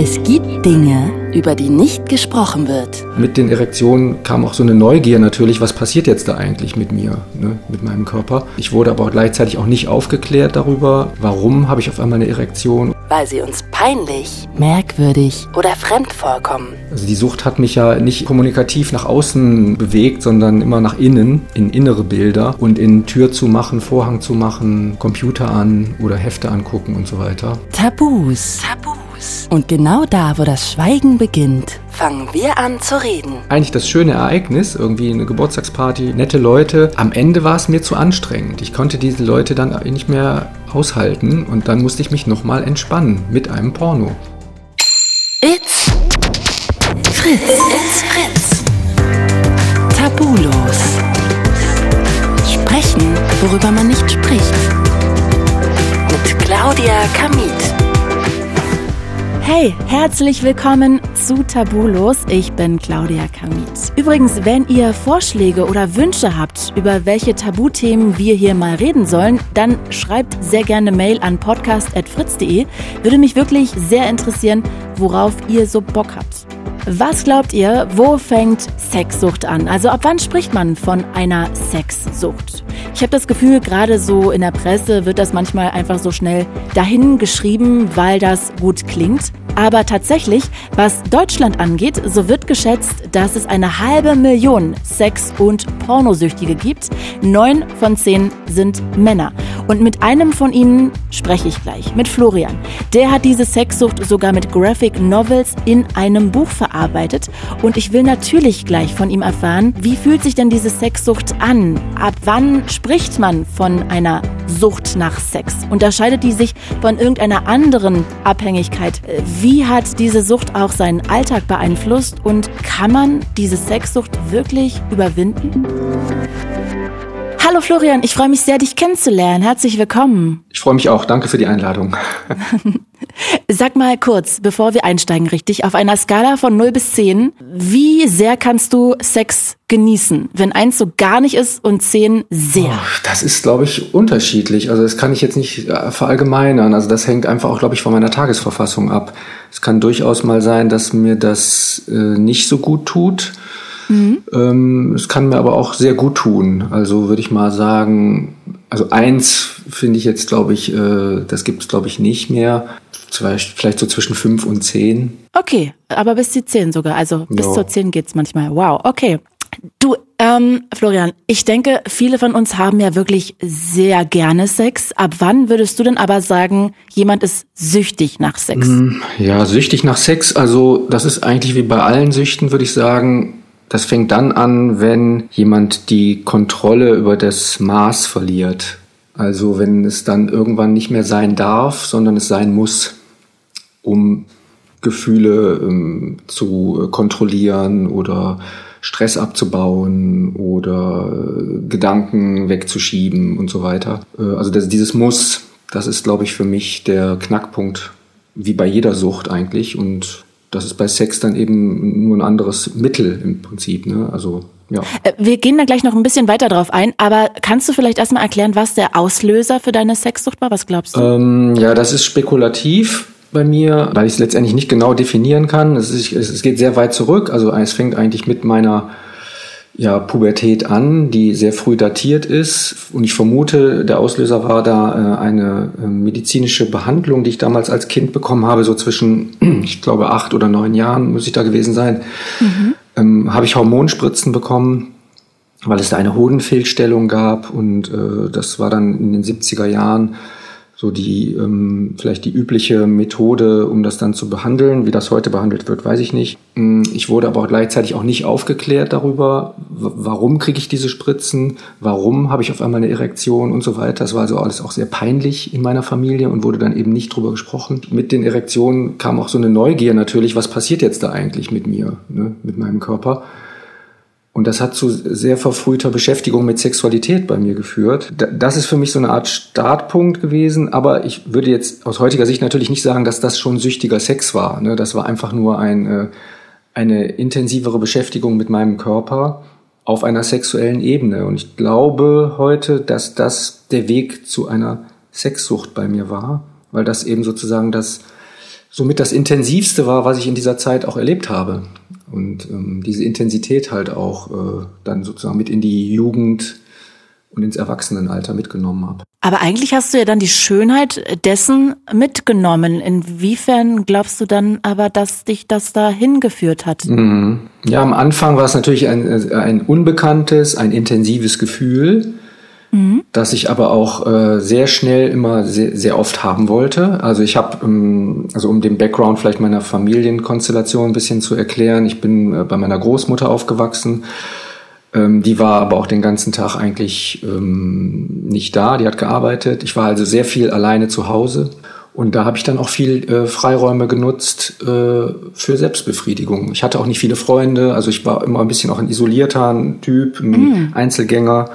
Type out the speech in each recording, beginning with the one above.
Es gibt Dinge, über die nicht gesprochen wird. Mit den Erektionen kam auch so eine Neugier natürlich, was passiert jetzt da eigentlich mit mir, ne, mit meinem Körper. Ich wurde aber gleichzeitig auch nicht aufgeklärt darüber, warum habe ich auf einmal eine Erektion. Weil sie uns peinlich, merkwürdig oder fremd vorkommen. Also die Sucht hat mich ja nicht kommunikativ nach außen bewegt, sondern immer nach innen, in innere Bilder und in Tür zu machen, Vorhang zu machen, Computer an oder Hefte angucken und so weiter. Tabus. Tabus. Und genau da, wo das Schweigen beginnt, fangen wir an zu reden. Eigentlich das schöne Ereignis, irgendwie eine Geburtstagsparty, nette Leute. Am Ende war es mir zu anstrengend. Ich konnte diese Leute dann nicht mehr aushalten und dann musste ich mich nochmal entspannen mit einem Porno. It's Fritz. It's Fritz. Tabulos. Sprechen, worüber man nicht spricht. Mit Claudia Kamit. Hey, herzlich willkommen zu Tabulos. Ich bin Claudia Kamit. Übrigens, wenn ihr Vorschläge oder Wünsche habt, über welche Tabuthemen wir hier mal reden sollen, dann schreibt sehr gerne Mail an podcast.fritz.de. Würde mich wirklich sehr interessieren, worauf ihr so Bock habt. Was glaubt ihr, wo fängt Sexsucht an? Also ab wann spricht man von einer Sexsucht? Ich habe das Gefühl, gerade so in der Presse wird das manchmal einfach so schnell dahin geschrieben, weil das gut klingt. Aber tatsächlich, was Deutschland angeht, so wird geschätzt, dass es eine halbe Million Sex- und Pornosüchtige gibt. Neun von zehn sind Männer. Und mit einem von ihnen spreche ich gleich, mit Florian. Der hat diese Sexsucht sogar mit Graphic Novels in einem Buch verarbeitet. Und ich will natürlich gleich von ihm erfahren, wie fühlt sich denn diese Sexsucht an? Ab wann spricht man von einer Sucht nach Sex? Unterscheidet die sich von irgendeiner anderen Abhängigkeit? Wie hat diese Sucht auch seinen Alltag beeinflusst und kann man diese Sexsucht wirklich überwinden? Hallo Florian, ich freue mich sehr, dich kennenzulernen. Herzlich willkommen. Ich freue mich auch. Danke für die Einladung. Sag mal kurz, bevor wir einsteigen, richtig, auf einer Skala von 0 bis 10, wie sehr kannst du Sex genießen, wenn eins so gar nicht ist und 10 sehr? Oh, das ist, glaube ich, unterschiedlich. Also das kann ich jetzt nicht äh, verallgemeinern. Also das hängt einfach auch, glaube ich, von meiner Tagesverfassung ab. Es kann durchaus mal sein, dass mir das äh, nicht so gut tut. Mhm. Ähm, es kann mir aber auch sehr gut tun. Also würde ich mal sagen, also eins finde ich jetzt, glaube ich, äh, das gibt es, glaube ich, nicht mehr. Vielleicht so zwischen fünf und zehn. Okay, aber bis die zehn sogar. Also bis ja. zur zehn geht's manchmal. Wow, okay. Du, ähm, Florian, ich denke, viele von uns haben ja wirklich sehr gerne Sex. Ab wann würdest du denn aber sagen, jemand ist süchtig nach Sex? Mm, ja, süchtig nach Sex, also das ist eigentlich wie bei allen Süchten, würde ich sagen, das fängt dann an, wenn jemand die Kontrolle über das Maß verliert. Also wenn es dann irgendwann nicht mehr sein darf, sondern es sein muss, um Gefühle ähm, zu kontrollieren oder Stress abzubauen oder äh, Gedanken wegzuschieben und so weiter. Äh, also das, dieses Muss, das ist, glaube ich, für mich der Knackpunkt, wie bei jeder Sucht eigentlich. Und das ist bei Sex dann eben nur ein anderes Mittel im Prinzip. Ne? Also ja. Äh, wir gehen da gleich noch ein bisschen weiter drauf ein, aber kannst du vielleicht erstmal erklären, was der Auslöser für deine Sexsucht war? Was glaubst du? Ähm, ja, das ist spekulativ bei mir, weil ich es letztendlich nicht genau definieren kann. Es, ist, es geht sehr weit zurück. Also es fängt eigentlich mit meiner ja, Pubertät an, die sehr früh datiert ist. Und ich vermute, der Auslöser war da äh, eine äh, medizinische Behandlung, die ich damals als Kind bekommen habe, so zwischen, ich glaube, acht oder neun Jahren muss ich da gewesen sein. Mhm. Ähm, habe ich Hormonspritzen bekommen, weil es da eine Hodenfehlstellung gab. Und äh, das war dann in den 70er Jahren so die ähm, vielleicht die übliche Methode, um das dann zu behandeln. Wie das heute behandelt wird, weiß ich nicht. Mm, ich wurde aber gleichzeitig auch nicht aufgeklärt darüber, warum kriege ich diese Spritzen, warum habe ich auf einmal eine Erektion und so weiter. Das war also alles auch sehr peinlich in meiner Familie und wurde dann eben nicht drüber gesprochen. Mit den Erektionen kam auch so eine Neugier natürlich, was passiert jetzt da eigentlich mit mir, ne, mit meinem Körper. Und das hat zu sehr verfrühter Beschäftigung mit Sexualität bei mir geführt. Das ist für mich so eine Art Startpunkt gewesen, aber ich würde jetzt aus heutiger Sicht natürlich nicht sagen, dass das schon süchtiger Sex war. Ne? Das war einfach nur ein, äh, eine intensivere Beschäftigung mit meinem Körper auf einer sexuellen Ebene. Und ich glaube heute, dass das der Weg zu einer Sexsucht bei mir war, weil das eben sozusagen das somit das Intensivste war, was ich in dieser Zeit auch erlebt habe. Und ähm, diese Intensität halt auch äh, dann sozusagen mit in die Jugend und ins Erwachsenenalter mitgenommen habe. Aber eigentlich hast du ja dann die Schönheit dessen mitgenommen. Inwiefern glaubst du dann aber, dass dich das da hingeführt hat? Mhm. Ja, am Anfang war es natürlich ein, ein unbekanntes, ein intensives Gefühl mhm. das ich aber auch äh, sehr schnell immer sehr, sehr oft haben wollte. Also ich habe, ähm, also um den Background vielleicht meiner Familienkonstellation ein bisschen zu erklären, ich bin äh, bei meiner Großmutter aufgewachsen. Ähm, die war aber auch den ganzen Tag eigentlich ähm, nicht da, die hat gearbeitet. Ich war also sehr viel alleine zu Hause. Und da habe ich dann auch viel äh, Freiräume genutzt äh, für Selbstbefriedigung. Ich hatte auch nicht viele Freunde, also ich war immer ein bisschen auch ein isolierter Typ, ein mm. Einzelgänger.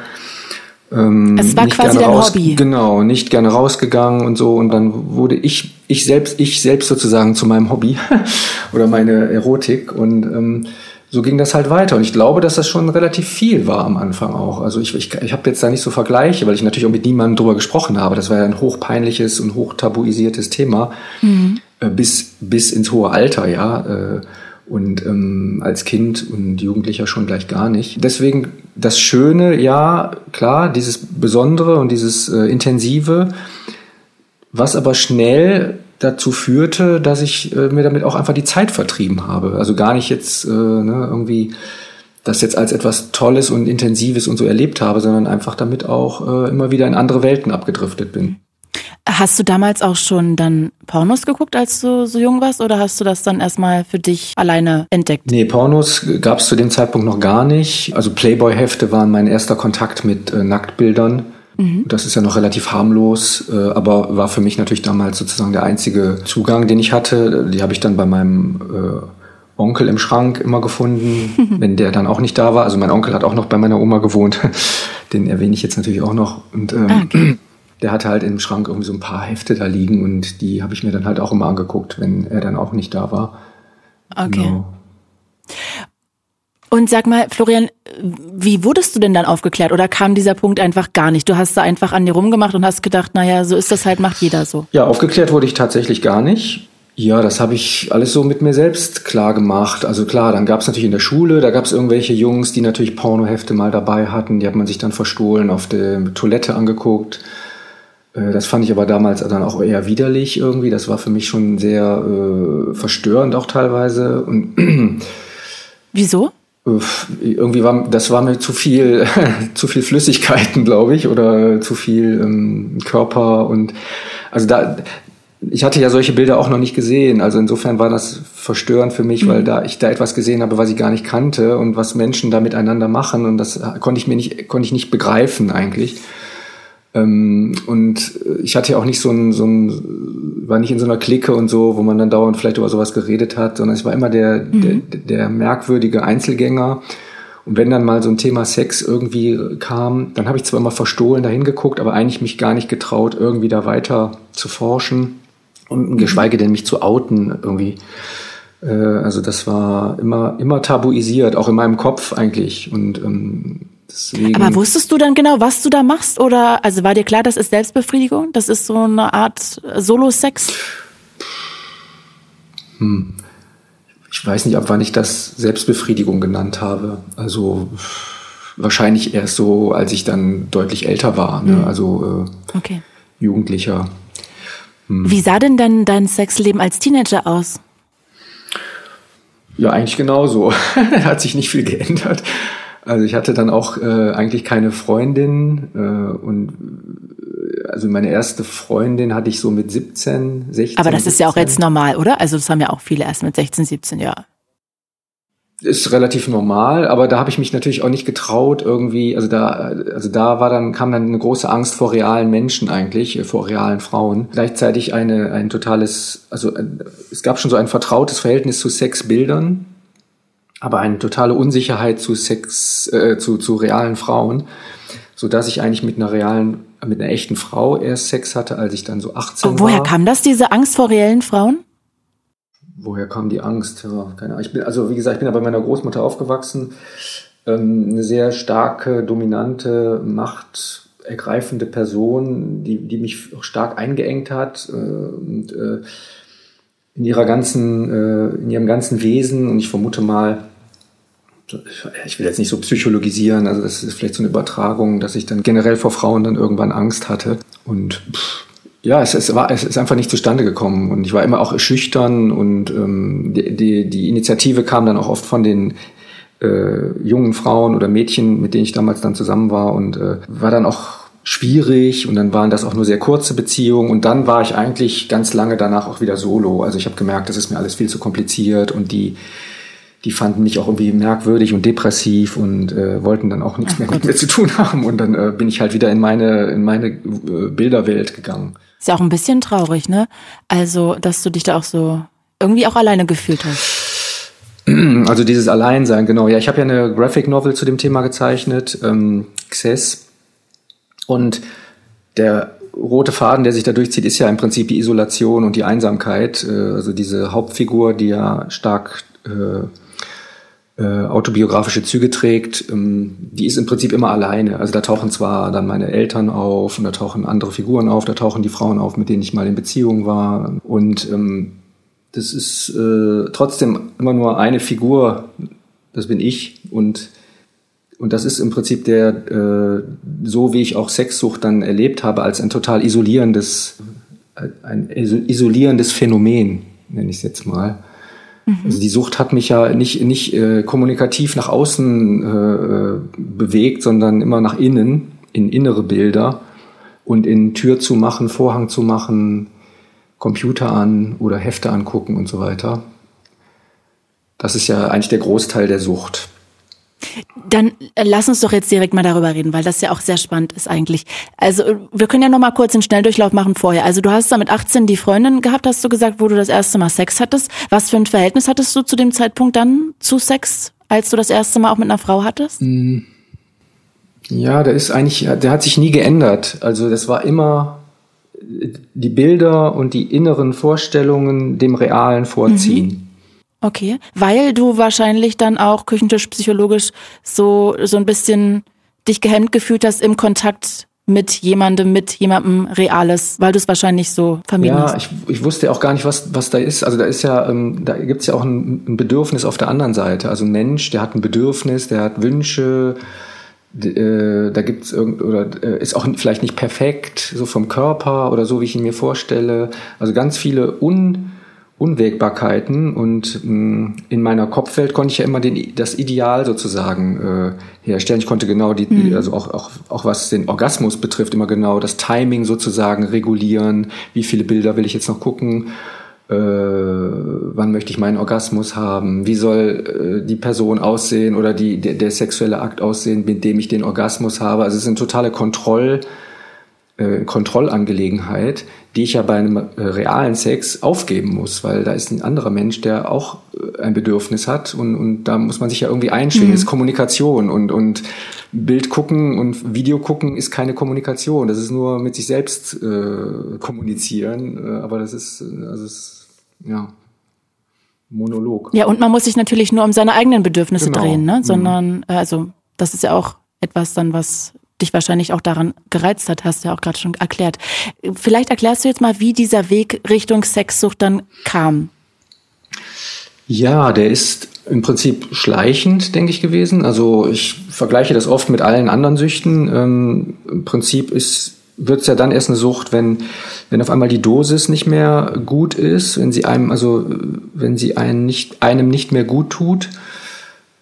Ähm, es war quasi dein raus, Hobby. Genau, nicht gerne rausgegangen und so. Und dann wurde ich, ich selbst, ich selbst sozusagen zu meinem Hobby oder meine Erotik. Und ähm, so ging das halt weiter. Und ich glaube, dass das schon relativ viel war am Anfang auch. Also ich, ich, ich habe jetzt da nicht so Vergleiche, weil ich natürlich auch mit niemandem drüber gesprochen habe. Das war ja ein hochpeinliches und hochtabuisiertes Thema. Mhm. Äh, bis, bis ins hohe Alter, ja. Äh, und ähm, als Kind und Jugendlicher schon gleich gar nicht. Deswegen das Schöne, ja, klar, dieses Besondere und dieses äh, Intensive, was aber schnell dazu führte, dass ich äh, mir damit auch einfach die Zeit vertrieben habe. Also gar nicht jetzt äh, ne, irgendwie das jetzt als etwas Tolles und Intensives und so erlebt habe, sondern einfach damit auch äh, immer wieder in andere Welten abgedriftet bin. Hast du damals auch schon dann Pornos geguckt, als du so jung warst, oder hast du das dann erstmal für dich alleine entdeckt? Nee, Pornos gab es zu dem Zeitpunkt noch gar nicht. Also Playboy-Hefte waren mein erster Kontakt mit äh, Nacktbildern. Mhm. Das ist ja noch relativ harmlos, äh, aber war für mich natürlich damals sozusagen der einzige Zugang, den ich hatte. Die habe ich dann bei meinem äh, Onkel im Schrank immer gefunden, wenn der dann auch nicht da war. Also mein Onkel hat auch noch bei meiner Oma gewohnt. Den erwähne ich jetzt natürlich auch noch. Und ähm, ah, okay der hatte halt im Schrank irgendwie so ein paar Hefte da liegen und die habe ich mir dann halt auch immer angeguckt, wenn er dann auch nicht da war. Okay. Genau. Und sag mal, Florian, wie wurdest du denn dann aufgeklärt oder kam dieser Punkt einfach gar nicht? Du hast da einfach an dir rumgemacht und hast gedacht, naja, so ist das halt, macht jeder so. Ja, aufgeklärt wurde ich tatsächlich gar nicht. Ja, das habe ich alles so mit mir selbst klar gemacht. Also klar, dann gab es natürlich in der Schule, da gab es irgendwelche Jungs, die natürlich Pornohefte mal dabei hatten. Die hat man sich dann verstohlen auf der Toilette angeguckt. Äh, das fand ich aber damals dann auch eher widerlich irgendwie. Das war für mich schon sehr äh, verstörend auch teilweise. Und Wieso? Irgendwie war das war mir zu viel, zu viel Flüssigkeiten, glaube ich, oder zu viel ähm, Körper und also da. Ich hatte ja solche Bilder auch noch nicht gesehen, also insofern war das verstörend für mich, mhm. weil da ich da etwas gesehen habe, was ich gar nicht kannte und was Menschen da miteinander machen und das konnte ich mir nicht konnte ich nicht begreifen eigentlich. Ähm, und ich hatte ja auch nicht so ein, so ein, war nicht in so einer Clique und so, wo man dann dauernd vielleicht über sowas geredet hat, sondern ich war immer der, mhm. der, der merkwürdige Einzelgänger. Und wenn dann mal so ein Thema Sex irgendwie kam, dann habe ich zwar immer verstohlen dahin geguckt, aber eigentlich mich gar nicht getraut, irgendwie da weiter zu forschen und mhm. geschweige denn mich zu outen irgendwie. Äh, also das war immer, immer tabuisiert, auch in meinem Kopf eigentlich. Und ähm, Deswegen Aber wusstest du dann genau, was du da machst? Oder also war dir klar, das ist Selbstbefriedigung? Das ist so eine Art Solo-Sex? Hm. Ich weiß nicht, ab wann ich das Selbstbefriedigung genannt habe. Also wahrscheinlich erst so, als ich dann deutlich älter war. Ne? Hm. Also äh, okay. Jugendlicher. Hm. Wie sah denn dann dein Sexleben als Teenager aus? Ja, eigentlich genauso. Hat sich nicht viel geändert. Also ich hatte dann auch äh, eigentlich keine Freundin äh, und äh, also meine erste Freundin hatte ich so mit 17, 16. Aber das 17. ist ja auch jetzt normal, oder? Also das haben ja auch viele erst mit 16, 17, ja. Ist relativ normal, aber da habe ich mich natürlich auch nicht getraut irgendwie, also da, also da war dann, kam dann eine große Angst vor realen Menschen eigentlich, äh, vor realen Frauen. Gleichzeitig eine, ein totales, also es gab schon so ein vertrautes Verhältnis zu Sexbildern, aber eine totale Unsicherheit zu Sex, äh, zu, zu realen Frauen, so dass ich eigentlich mit einer realen, mit einer echten Frau erst Sex hatte, als ich dann so 18 Und woher war. kam das, diese Angst vor reellen Frauen? Woher kam die Angst? Ja, keine Ahnung. Ich bin, also wie gesagt, ich bin ja bei meiner Großmutter aufgewachsen. Ähm, eine sehr starke, dominante, machtergreifende Person, die, die mich auch stark eingeengt hat. Äh, und, äh, in ihrer ganzen, äh, in ihrem ganzen Wesen und ich vermute mal, ich will jetzt nicht so psychologisieren, also das ist vielleicht so eine Übertragung, dass ich dann generell vor Frauen dann irgendwann Angst hatte. Und pff, ja, es, es, war, es ist einfach nicht zustande gekommen. Und ich war immer auch schüchtern und ähm, die, die, die Initiative kam dann auch oft von den äh, jungen Frauen oder Mädchen, mit denen ich damals dann zusammen war. Und äh, war dann auch schwierig und dann waren das auch nur sehr kurze Beziehungen. Und dann war ich eigentlich ganz lange danach auch wieder solo. Also ich habe gemerkt, das ist mir alles viel zu kompliziert und die die fanden mich auch irgendwie merkwürdig und depressiv und äh, wollten dann auch nichts Ach, mehr mit mir zu tun haben und dann äh, bin ich halt wieder in meine in meine äh, Bilderwelt gegangen. Ist ja auch ein bisschen traurig, ne? Also, dass du dich da auch so irgendwie auch alleine gefühlt hast. Also dieses Alleinsein, genau. Ja, ich habe ja eine Graphic Novel zu dem Thema gezeichnet, ähm, Xess. Und der rote Faden, der sich da durchzieht, ist ja im Prinzip die Isolation und die Einsamkeit. Äh, also diese Hauptfigur, die ja stark äh, äh, autobiografische Züge trägt, ähm, die ist im Prinzip immer alleine. Also da tauchen zwar dann meine Eltern auf und da tauchen andere Figuren auf, da tauchen die Frauen auf, mit denen ich mal in Beziehung war. Und ähm, das ist äh, trotzdem immer nur eine Figur, das bin ich. Und, und das ist im Prinzip der, äh, so wie ich auch Sexsucht dann erlebt habe, als ein total isolierendes, ein isolierendes Phänomen, nenne ich es jetzt mal. Mhm. Also die Sucht hat mich ja nicht, nicht äh, kommunikativ nach außen äh, bewegt, sondern immer nach innen, in innere Bilder und in Tür zu machen, Vorhang zu machen, Computer an oder Hefte angucken und so weiter. Das ist ja eigentlich der Großteil der Sucht. Dann äh, lass uns doch jetzt direkt mal darüber reden, weil das ja auch sehr spannend ist eigentlich. Also äh, wir können ja noch mal kurz einen Schnelldurchlauf machen vorher. Also du hast da mit 18 die Freundin gehabt, hast du gesagt, wo du das erste Mal Sex hattest. Was für ein Verhältnis hattest du zu dem Zeitpunkt dann zu Sex, als du das erste Mal auch mit einer Frau hattest? Mm. Ja, der ist eigentlich, der hat sich nie geändert. Also das war immer die Bilder und die inneren Vorstellungen dem Realen vorziehen. Mhm. Okay, weil du wahrscheinlich dann auch küchentisch psychologisch so so ein bisschen dich gehemmt gefühlt hast im Kontakt mit jemandem, mit jemandem Reales, weil du es wahrscheinlich so vermieden ja, hast. Ja, ich, ich wusste auch gar nicht, was, was da ist. Also da ist ja, ähm, da gibt's ja auch ein, ein Bedürfnis auf der anderen Seite. Also ein Mensch, der hat ein Bedürfnis, der hat Wünsche, äh, da gibt's irgend oder äh, ist auch vielleicht nicht perfekt, so vom Körper oder so, wie ich ihn mir vorstelle. Also ganz viele un Unwägbarkeiten und mh, mm, in meiner Kopfwelt konnte ich ja immer den, das Ideal sozusagen äh, herstellen. Ich konnte genau die, mhm. also auch, auch, auch was den Orgasmus betrifft, immer genau das Timing sozusagen regulieren. Wie viele Bilder will ich jetzt noch gucken? Äh, wann möchte ich meinen Orgasmus haben? Wie soll äh, die Person aussehen oder die, der, der sexuelle Akt aussehen, mit dem ich den Orgasmus habe? Also es ist eine totale Kontroll- äh, Kontrollangelegenheit, die ich ja bei einem äh, realen Sex aufgeben muss, weil da ist ein anderer Mensch, der auch äh, ein Bedürfnis hat und, und da muss man sich ja irgendwie einschwingen. Mhm. Das ist Kommunikation und, und Bild gucken und Video gucken ist keine Kommunikation. Das ist nur mit sich selbst äh, kommunizieren, äh, aber das ist, also ist, ja. Monolog. Ja, und man muss sich natürlich nur um seine eigenen Bedürfnisse genau. drehen, ne? Mhm. Sondern, also, das ist ja auch etwas dann, was dich wahrscheinlich auch daran gereizt hat, hast du ja auch gerade schon erklärt. Vielleicht erklärst du jetzt mal, wie dieser Weg Richtung Sexsucht dann kam. Ja, der ist im Prinzip schleichend, denke ich, gewesen. Also ich vergleiche das oft mit allen anderen Süchten. Ähm, Im Prinzip ist wird es ja dann erst eine Sucht, wenn, wenn auf einmal die Dosis nicht mehr gut ist, wenn sie einem, also wenn sie einen nicht, einem nicht mehr gut tut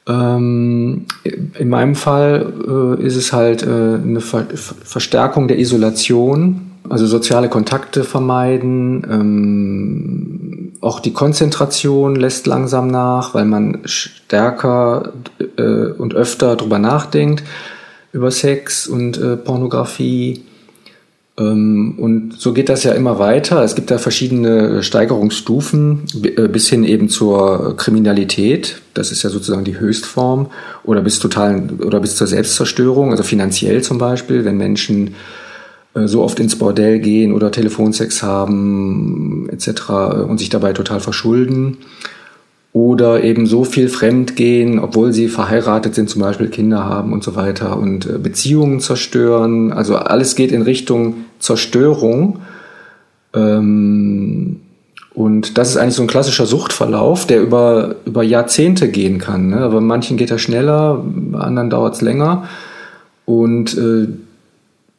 ähm, in meinem Fall äh, ist es halt äh, eine Ver Verstärkung der Isolation, also soziale Kontakte vermeiden. Ähm, auch die Konzentration lässt langsam nach, weil man stärker äh, und öfter drüber nachdenkt über Sex und äh, Pornografie. Ähm, und so geht das ja immer weiter. Es gibt da verschiedene Steigerungsstufen äh, bis hin eben zur Kriminalität. Das ist ja sozusagen die Höchstform oder bis totalen oder bis zur Selbstzerstörung, also finanziell zum Beispiel, wenn Menschen äh, so oft ins Bordell gehen oder Telefonsex haben etc. Äh, und sich dabei total verschulden oder eben so viel fremdgehen, obwohl sie verheiratet sind, zum Beispiel Kinder haben und so weiter und äh, Beziehungen zerstören. Also alles geht in Richtung Zerstörung. Ähm, Und das ist eigentlich so ein klassischer Suchtverlauf, der über, über Jahrzehnte gehen kann. Ne? Aber manchen geht er schneller, anderen dauert es länger. Und äh,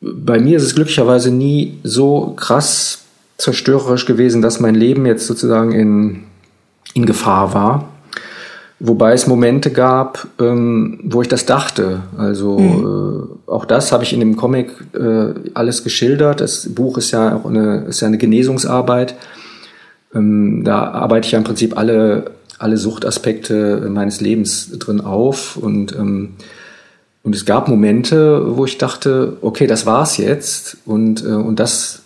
bei mir ist es glücklicherweise nie so krass zerstörerisch gewesen, dass mein Leben jetzt sozusagen in, in Gefahr war. Wobei es Momente gab, ähm, wo ich das dachte. Also mhm. äh, auch das habe ich in dem Comic äh, alles geschildert. Das Buch ist ja auch eine, ist ja eine Genesungsarbeit. Ähm, da arbeite ich ja im Prinzip alle, alle Suchtaspekte meines Lebens drin auf. Und, ähm, und es gab Momente, wo ich dachte, okay, das war's jetzt. Und, äh, und das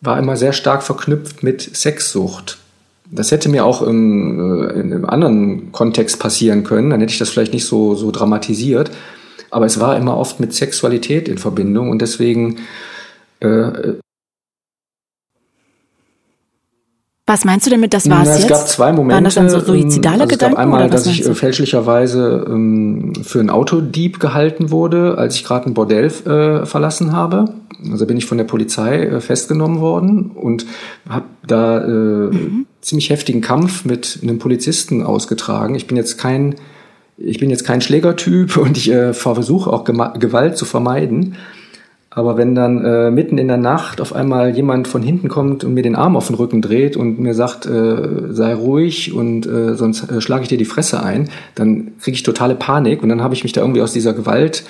war immer sehr stark verknüpft mit Sexsucht. Das hätte mir auch im, äh, in einem anderen Kontext passieren können, dann hätte ich das vielleicht nicht so, so dramatisiert. Aber es war immer oft mit Sexualität in Verbindung und deswegen äh, Was meinst du denn mit, das war's Na, es jetzt? gab zwei Momente. Waren das dann so suizidale also Gedanken? Es gab einmal, oder was dass ich äh, du? fälschlicherweise ähm, für einen Autodieb gehalten wurde, als ich gerade ein Bordell äh, verlassen habe. Also bin ich von der Polizei äh, festgenommen worden und habe da äh, Mhm. ziemlich heftigen Kampf mit einem Polizisten ausgetragen. Ich bin jetzt kein ich bin jetzt kein Schlägertyp und ich äh, versuche auch Gewalt zu vermeiden. Aber wenn dann äh, mitten in der Nacht auf einmal jemand von hinten kommt und mir den Arm auf den Rücken dreht und mir sagt, äh, sei ruhig und äh, sonst äh, schlage ich dir die Fresse ein, dann kriege ich totale Panik und dann habe ich mich da irgendwie aus dieser Gewalt,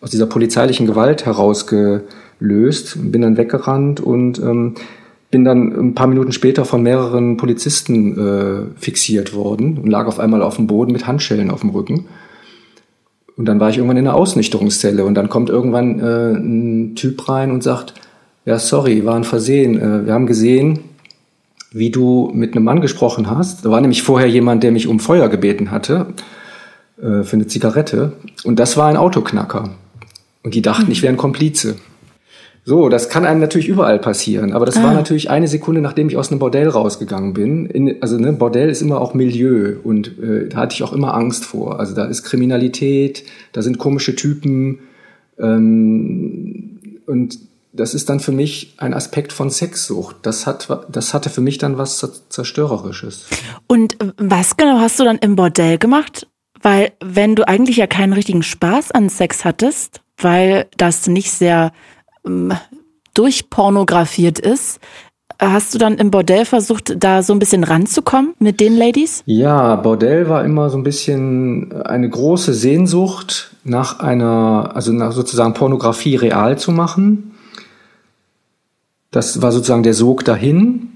aus dieser polizeilichen Gewalt herausgelöst, bin dann weggerannt und ähm, bin dann ein paar Minuten später von mehreren Polizisten äh, fixiert worden und lag auf einmal auf dem Boden mit Handschellen auf dem Rücken. Und dann war ich irgendwann in einer Ausnüchterungszelle und dann kommt irgendwann äh, ein Typ rein und sagt, ja, sorry, war ein Versehen. Äh, wir haben gesehen, wie du mit einem Mann gesprochen hast. Da war nämlich vorher jemand, der mich um Feuer gebeten hatte äh, für eine Zigarette. Und das war ein Autoknacker. Und die dachten, ich wäre ein Komplize. So, das kann einem natürlich überall passieren. Aber das war Ah. natürlich eine Sekunde, nachdem ich aus einem Bordell rausgegangen bin. In, also ne, Bordell ist immer auch Milieu und äh, da hatte ich auch immer Angst vor. Also da ist Kriminalität, da sind komische Typen ähm, und das ist dann für mich ein Aspekt von Sexsucht. Das hat, das hatte für mich dann was Zer- zerstörerisches. Und was genau hast du dann im Bordell gemacht? Weil wenn du eigentlich ja keinen richtigen Spaß an Sex hattest, weil das nicht sehr durchpornografiert ist, hast du dann im Bordell versucht, da so ein bisschen ranzukommen mit den Ladies? Ja, Bordell war immer so ein bisschen eine große Sehnsucht nach einer, also nach sozusagen Pornografie real zu machen. Das war sozusagen der Sog dahin.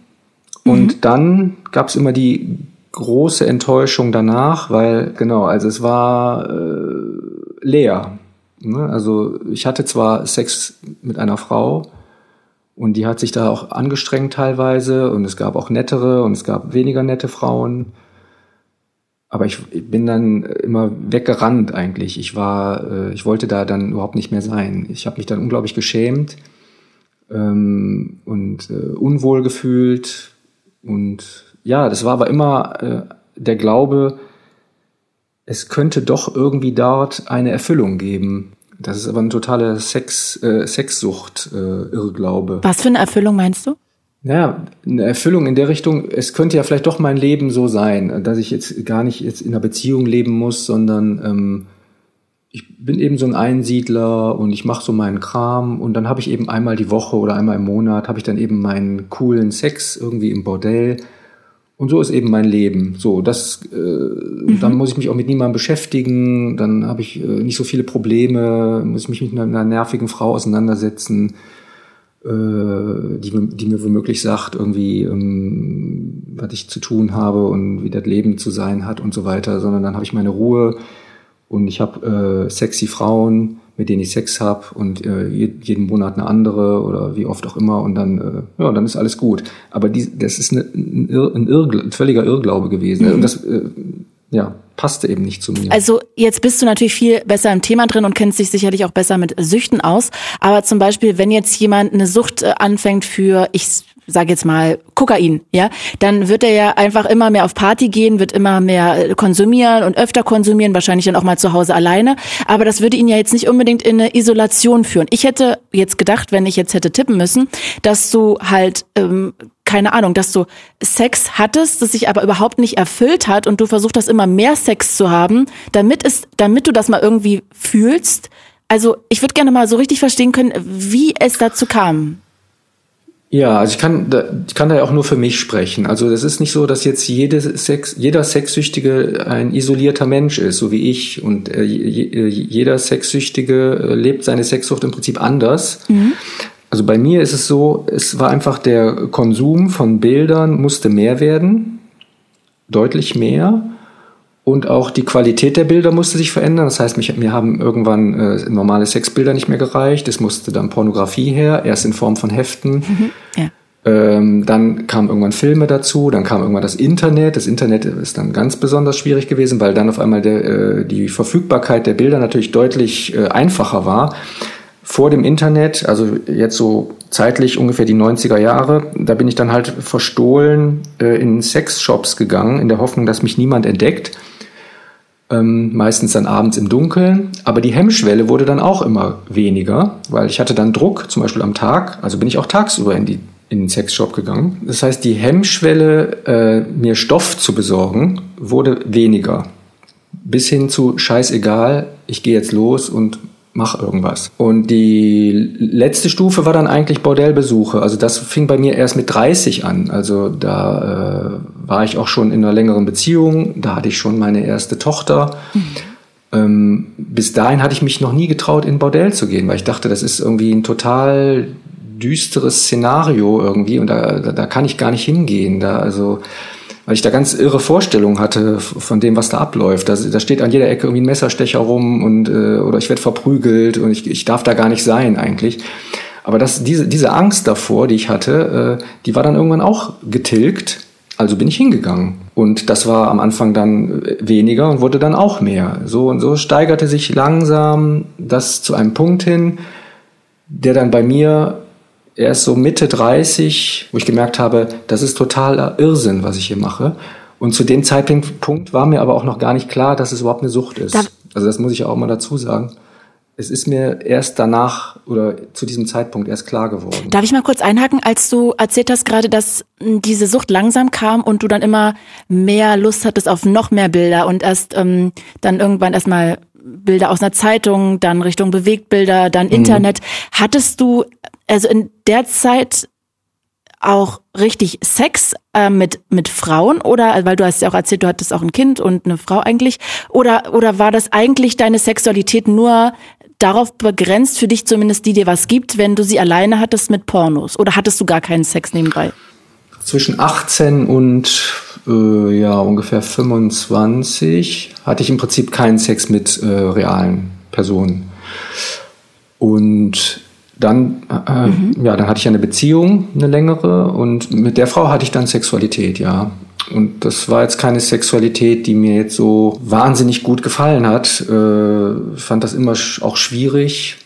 Und dann gab es immer die große Enttäuschung danach, weil, genau, also es war äh, leer. Ne? Also ich hatte zwar Sex mit einer Frau, und die hat sich da auch angestrengt teilweise und es gab auch nettere und es gab weniger nette Frauen. Aber ich, bin dann immer weggerannt eigentlich. Ich war, äh, ich wollte da dann überhaupt nicht mehr sein. Ich habe mich dann unglaublich geschämt ähm, und äh, unwohl gefühlt. Und ja, das war aber immer äh, der Glaube, es könnte doch irgendwie dort eine Erfüllung geben. Das ist aber ein totaler Sex, äh, Sexsucht, äh, Irrglaube. Was für eine Erfüllung meinst du? Ja, eine Erfüllung in der Richtung, es könnte ja vielleicht doch mein Leben so sein, dass ich jetzt gar nicht jetzt in einer Beziehung leben muss, sondern ähm, ich bin eben so ein Einsiedler und ich mache so meinen Kram und dann habe ich eben einmal die Woche oder einmal im Monat habe ich dann eben meinen coolen Sex irgendwie im Bordell und so ist eben mein Leben. So, das, äh, dann muss ich mich auch mit niemandem beschäftigen, dann habe ich äh, nicht so viele Probleme, muss ich mich mit einer, einer nervigen Frau auseinandersetzen, äh, die, mir- die mir womöglich sagt, irgendwie, ähm, was ich zu tun habe und wie das Leben zu sein hat und so weiter, sondern dann habe ich meine Ruhe und ich habe äh, sexy Frauen, mit denen ich Sex habe und äh, je- jeden Monat eine andere oder wie oft auch immer und dann, äh, ja, dann ist alles gut. Aber die, das ist eine, ein, Irr, ein, Irrgl ein völliger Irrglaube gewesen. Und das äh, ja, passte eben nicht zu mir. Also jetzt bist du natürlich viel besser im Thema drin und kennst dich sicherlich auch besser mit Süchten aus. Aber zum Beispiel, wenn jetzt jemand eine Sucht äh, anfängt für, ich sage jetzt mal Kokain, ja, dann wird er ja einfach immer mehr auf Party gehen, wird immer mehr äh, konsumieren und öfter konsumieren, wahrscheinlich dann auch mal zu Hause alleine. Aber das würde ihn ja jetzt nicht unbedingt in eine Isolation führen. Ich hätte jetzt gedacht, wenn ich jetzt hätte tippen müssen, dass du halt ähm, keine Ahnung, dass du Sex hattest, das sich aber überhaupt nicht erfüllt hat und du versucht hast, immer mehr Sex zu haben, damit es, damit du das mal irgendwie fühlst. Also ich würde gerne mal so richtig verstehen können, wie es dazu kam. Ja, also ich kann, da, ich kann da ja auch nur für mich sprechen. Also das ist nicht so, dass jetzt jede Sex, jeder Sexsüchtige ein isolierter Mensch ist, so wie ich. Und äh, jeder Sexsüchtige äh, lebt seine Sexsucht im Prinzip anders. Mhm. Also bei mir ist es so, es war einfach der Konsum von Bildern musste mehr werden, deutlich mehr. Und auch die Qualität der Bilder musste sich verändern. Das heißt, mich, mir haben irgendwann äh, normale Sexbilder nicht mehr gereicht. Es musste dann Pornografie her, erst in Form von Heften. Mhm, ja. ähm, dann kamen irgendwann Filme dazu, dann kam irgendwann das Internet. Das Internet ist dann ganz besonders schwierig gewesen, weil dann auf einmal der, äh, die Verfügbarkeit der Bilder natürlich deutlich äh, einfacher war. Vor dem Internet, also jetzt so zeitlich ungefähr die 90er Jahre, da bin ich dann halt verstohlen äh, in Sexshops gegangen, in der Hoffnung, dass mich niemand entdeckt ähm, meistens dann abends im Dunkeln. Aber die Hemmschwelle wurde dann auch immer weniger, weil ich hatte dann Druck, zum Beispiel am Tag, also bin ich auch tagsüber in, die, in den Sexshop gegangen. Das heißt, die Hemmschwelle, äh, mir Stoff zu besorgen, wurde weniger. Bis hin zu scheißegal, ich gehe jetzt los und mach irgendwas. Und die letzte Stufe war dann eigentlich Bordellbesuche. Also das fing bei mir erst mit 30 an. Also da äh, war ich auch schon in einer längeren Beziehung. Da hatte ich schon meine erste Tochter. Mhm. Ähm, bis dahin hatte ich mich noch nie getraut, in Bordell zu gehen, weil ich dachte, das ist irgendwie ein total düsteres Szenario irgendwie und da, da, da kann ich gar nicht hingehen. Da also weil ich da ganz irre Vorstellungen hatte von dem, was da abläuft. Da, da steht an jeder Ecke irgendwie ein Messerstecher rum und äh, oder ich werde verprügelt und ich, ich darf da gar nicht sein eigentlich. Aber das, diese, diese Angst davor, die ich hatte, äh, die war dann irgendwann auch getilgt. Also bin ich hingegangen. Und das war am Anfang dann weniger und wurde dann auch mehr. So und so steigerte sich langsam das zu einem Punkt hin, der dann bei mir erst so Mitte 30, wo ich gemerkt habe, das ist totaler Irrsinn, was ich hier mache. Und zu dem Zeitpunkt war mir aber auch noch gar nicht klar, dass es überhaupt eine Sucht ist. Also das muss ich auch mal dazu sagen. Es ist mir erst danach oder zu diesem Zeitpunkt erst klar geworden. Darf ich mal kurz einhaken, als du erzählt hast gerade, dass diese Sucht langsam kam und du dann immer mehr Lust hattest auf noch mehr Bilder und erst ähm, dann irgendwann erstmal Bilder aus einer Zeitung, dann Richtung Bewegtbilder, dann mhm. Internet. Mhm. Hattest du also in der Zeit auch richtig Sex äh, mit mit Frauen oder weil du hast ja auch erzählt, du hattest auch ein Kind und eine Frau eigentlich oder oder war das eigentlich deine Sexualität nur darauf begrenzt für dich zumindest die dir was gibt, wenn du sie alleine hattest mit Pornos oder hattest du gar keinen Sex nebenbei? Zwischen 18 und äh, ja ungefähr 25 hatte ich im Prinzip keinen Sex mit äh, realen Personen und dann, äh, mhm. ja, dann hatte ich eine Beziehung, eine längere, und mit der Frau hatte ich dann Sexualität, ja. Und das war jetzt keine Sexualität, die mir jetzt so wahnsinnig gut gefallen hat. Äh, fand das immer auch schwierig.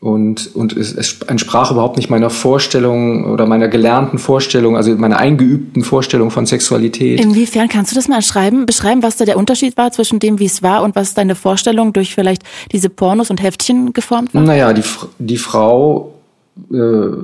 Und, und es, es entsprach überhaupt nicht meiner Vorstellung oder meiner gelernten Vorstellung, also meiner eingeübten Vorstellung von Sexualität. Inwiefern kannst du das mal schreiben, beschreiben, was da der Unterschied war zwischen dem, wie es war und was deine Vorstellung durch vielleicht diese Pornos und Heftchen geformt war? Naja, die, die Frau äh,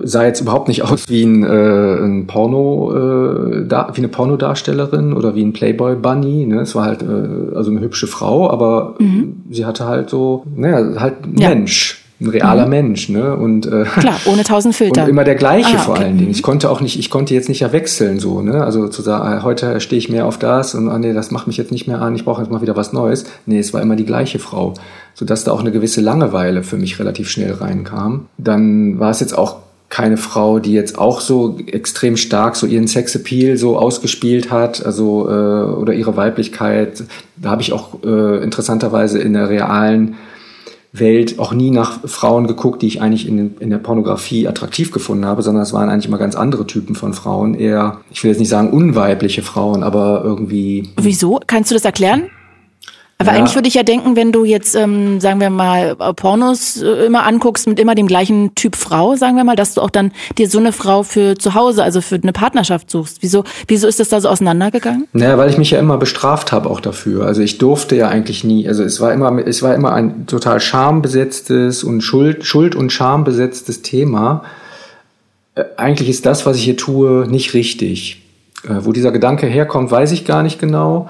sah jetzt überhaupt nicht aus wie ein, äh, ein Porno, äh, da, wie eine Pornodarstellerin oder wie ein Playboy Bunny. Ne? Es war halt äh, also eine hübsche Frau, aber mhm. sie hatte halt so, naja, halt ja. Mensch ein realer mhm. Mensch, ne? Und äh, klar, ohne tausend Filter. Und immer der gleiche ah, vor allen Dingen. Ich konnte auch nicht, ich konnte jetzt nicht ja wechseln so, ne? Also zu sagen, ah, heute stehe ich mehr auf das und ah, nee, das macht mich jetzt nicht mehr an. Ich brauche jetzt mal wieder was Neues. Nee, es war immer die gleiche Frau, so dass da auch eine gewisse Langeweile für mich relativ schnell reinkam. Dann war es jetzt auch keine Frau, die jetzt auch so extrem stark so ihren Sexappeal so ausgespielt hat, also äh, oder ihre Weiblichkeit. Da habe ich auch äh, interessanterweise in der realen Welt auch nie nach Frauen geguckt, die ich eigentlich in, in der Pornografie attraktiv gefunden habe, sondern es waren eigentlich immer ganz andere Typen von Frauen. Eher, ich will jetzt nicht sagen unweibliche Frauen, aber irgendwie. Wieso? Kannst du das erklären? Aber ja. eigentlich würde ich ja denken, wenn du jetzt, ähm, sagen wir mal, Pornos äh, immer anguckst mit immer dem gleichen Typ Frau, sagen wir mal, dass du auch dann dir so eine Frau für zu Hause, also für eine Partnerschaft suchst. Wieso, wieso ist das da so auseinandergegangen? Naja, weil ich mich ja immer bestraft habe auch dafür. Also ich durfte ja eigentlich nie, also es war immer, es war immer ein total schambesetztes und Schuld, Schuld und Scham besetztes Thema äh, eigentlich ist das, was ich hier tue, nicht richtig. Äh, wo dieser Gedanke herkommt, weiß ich gar nicht genau,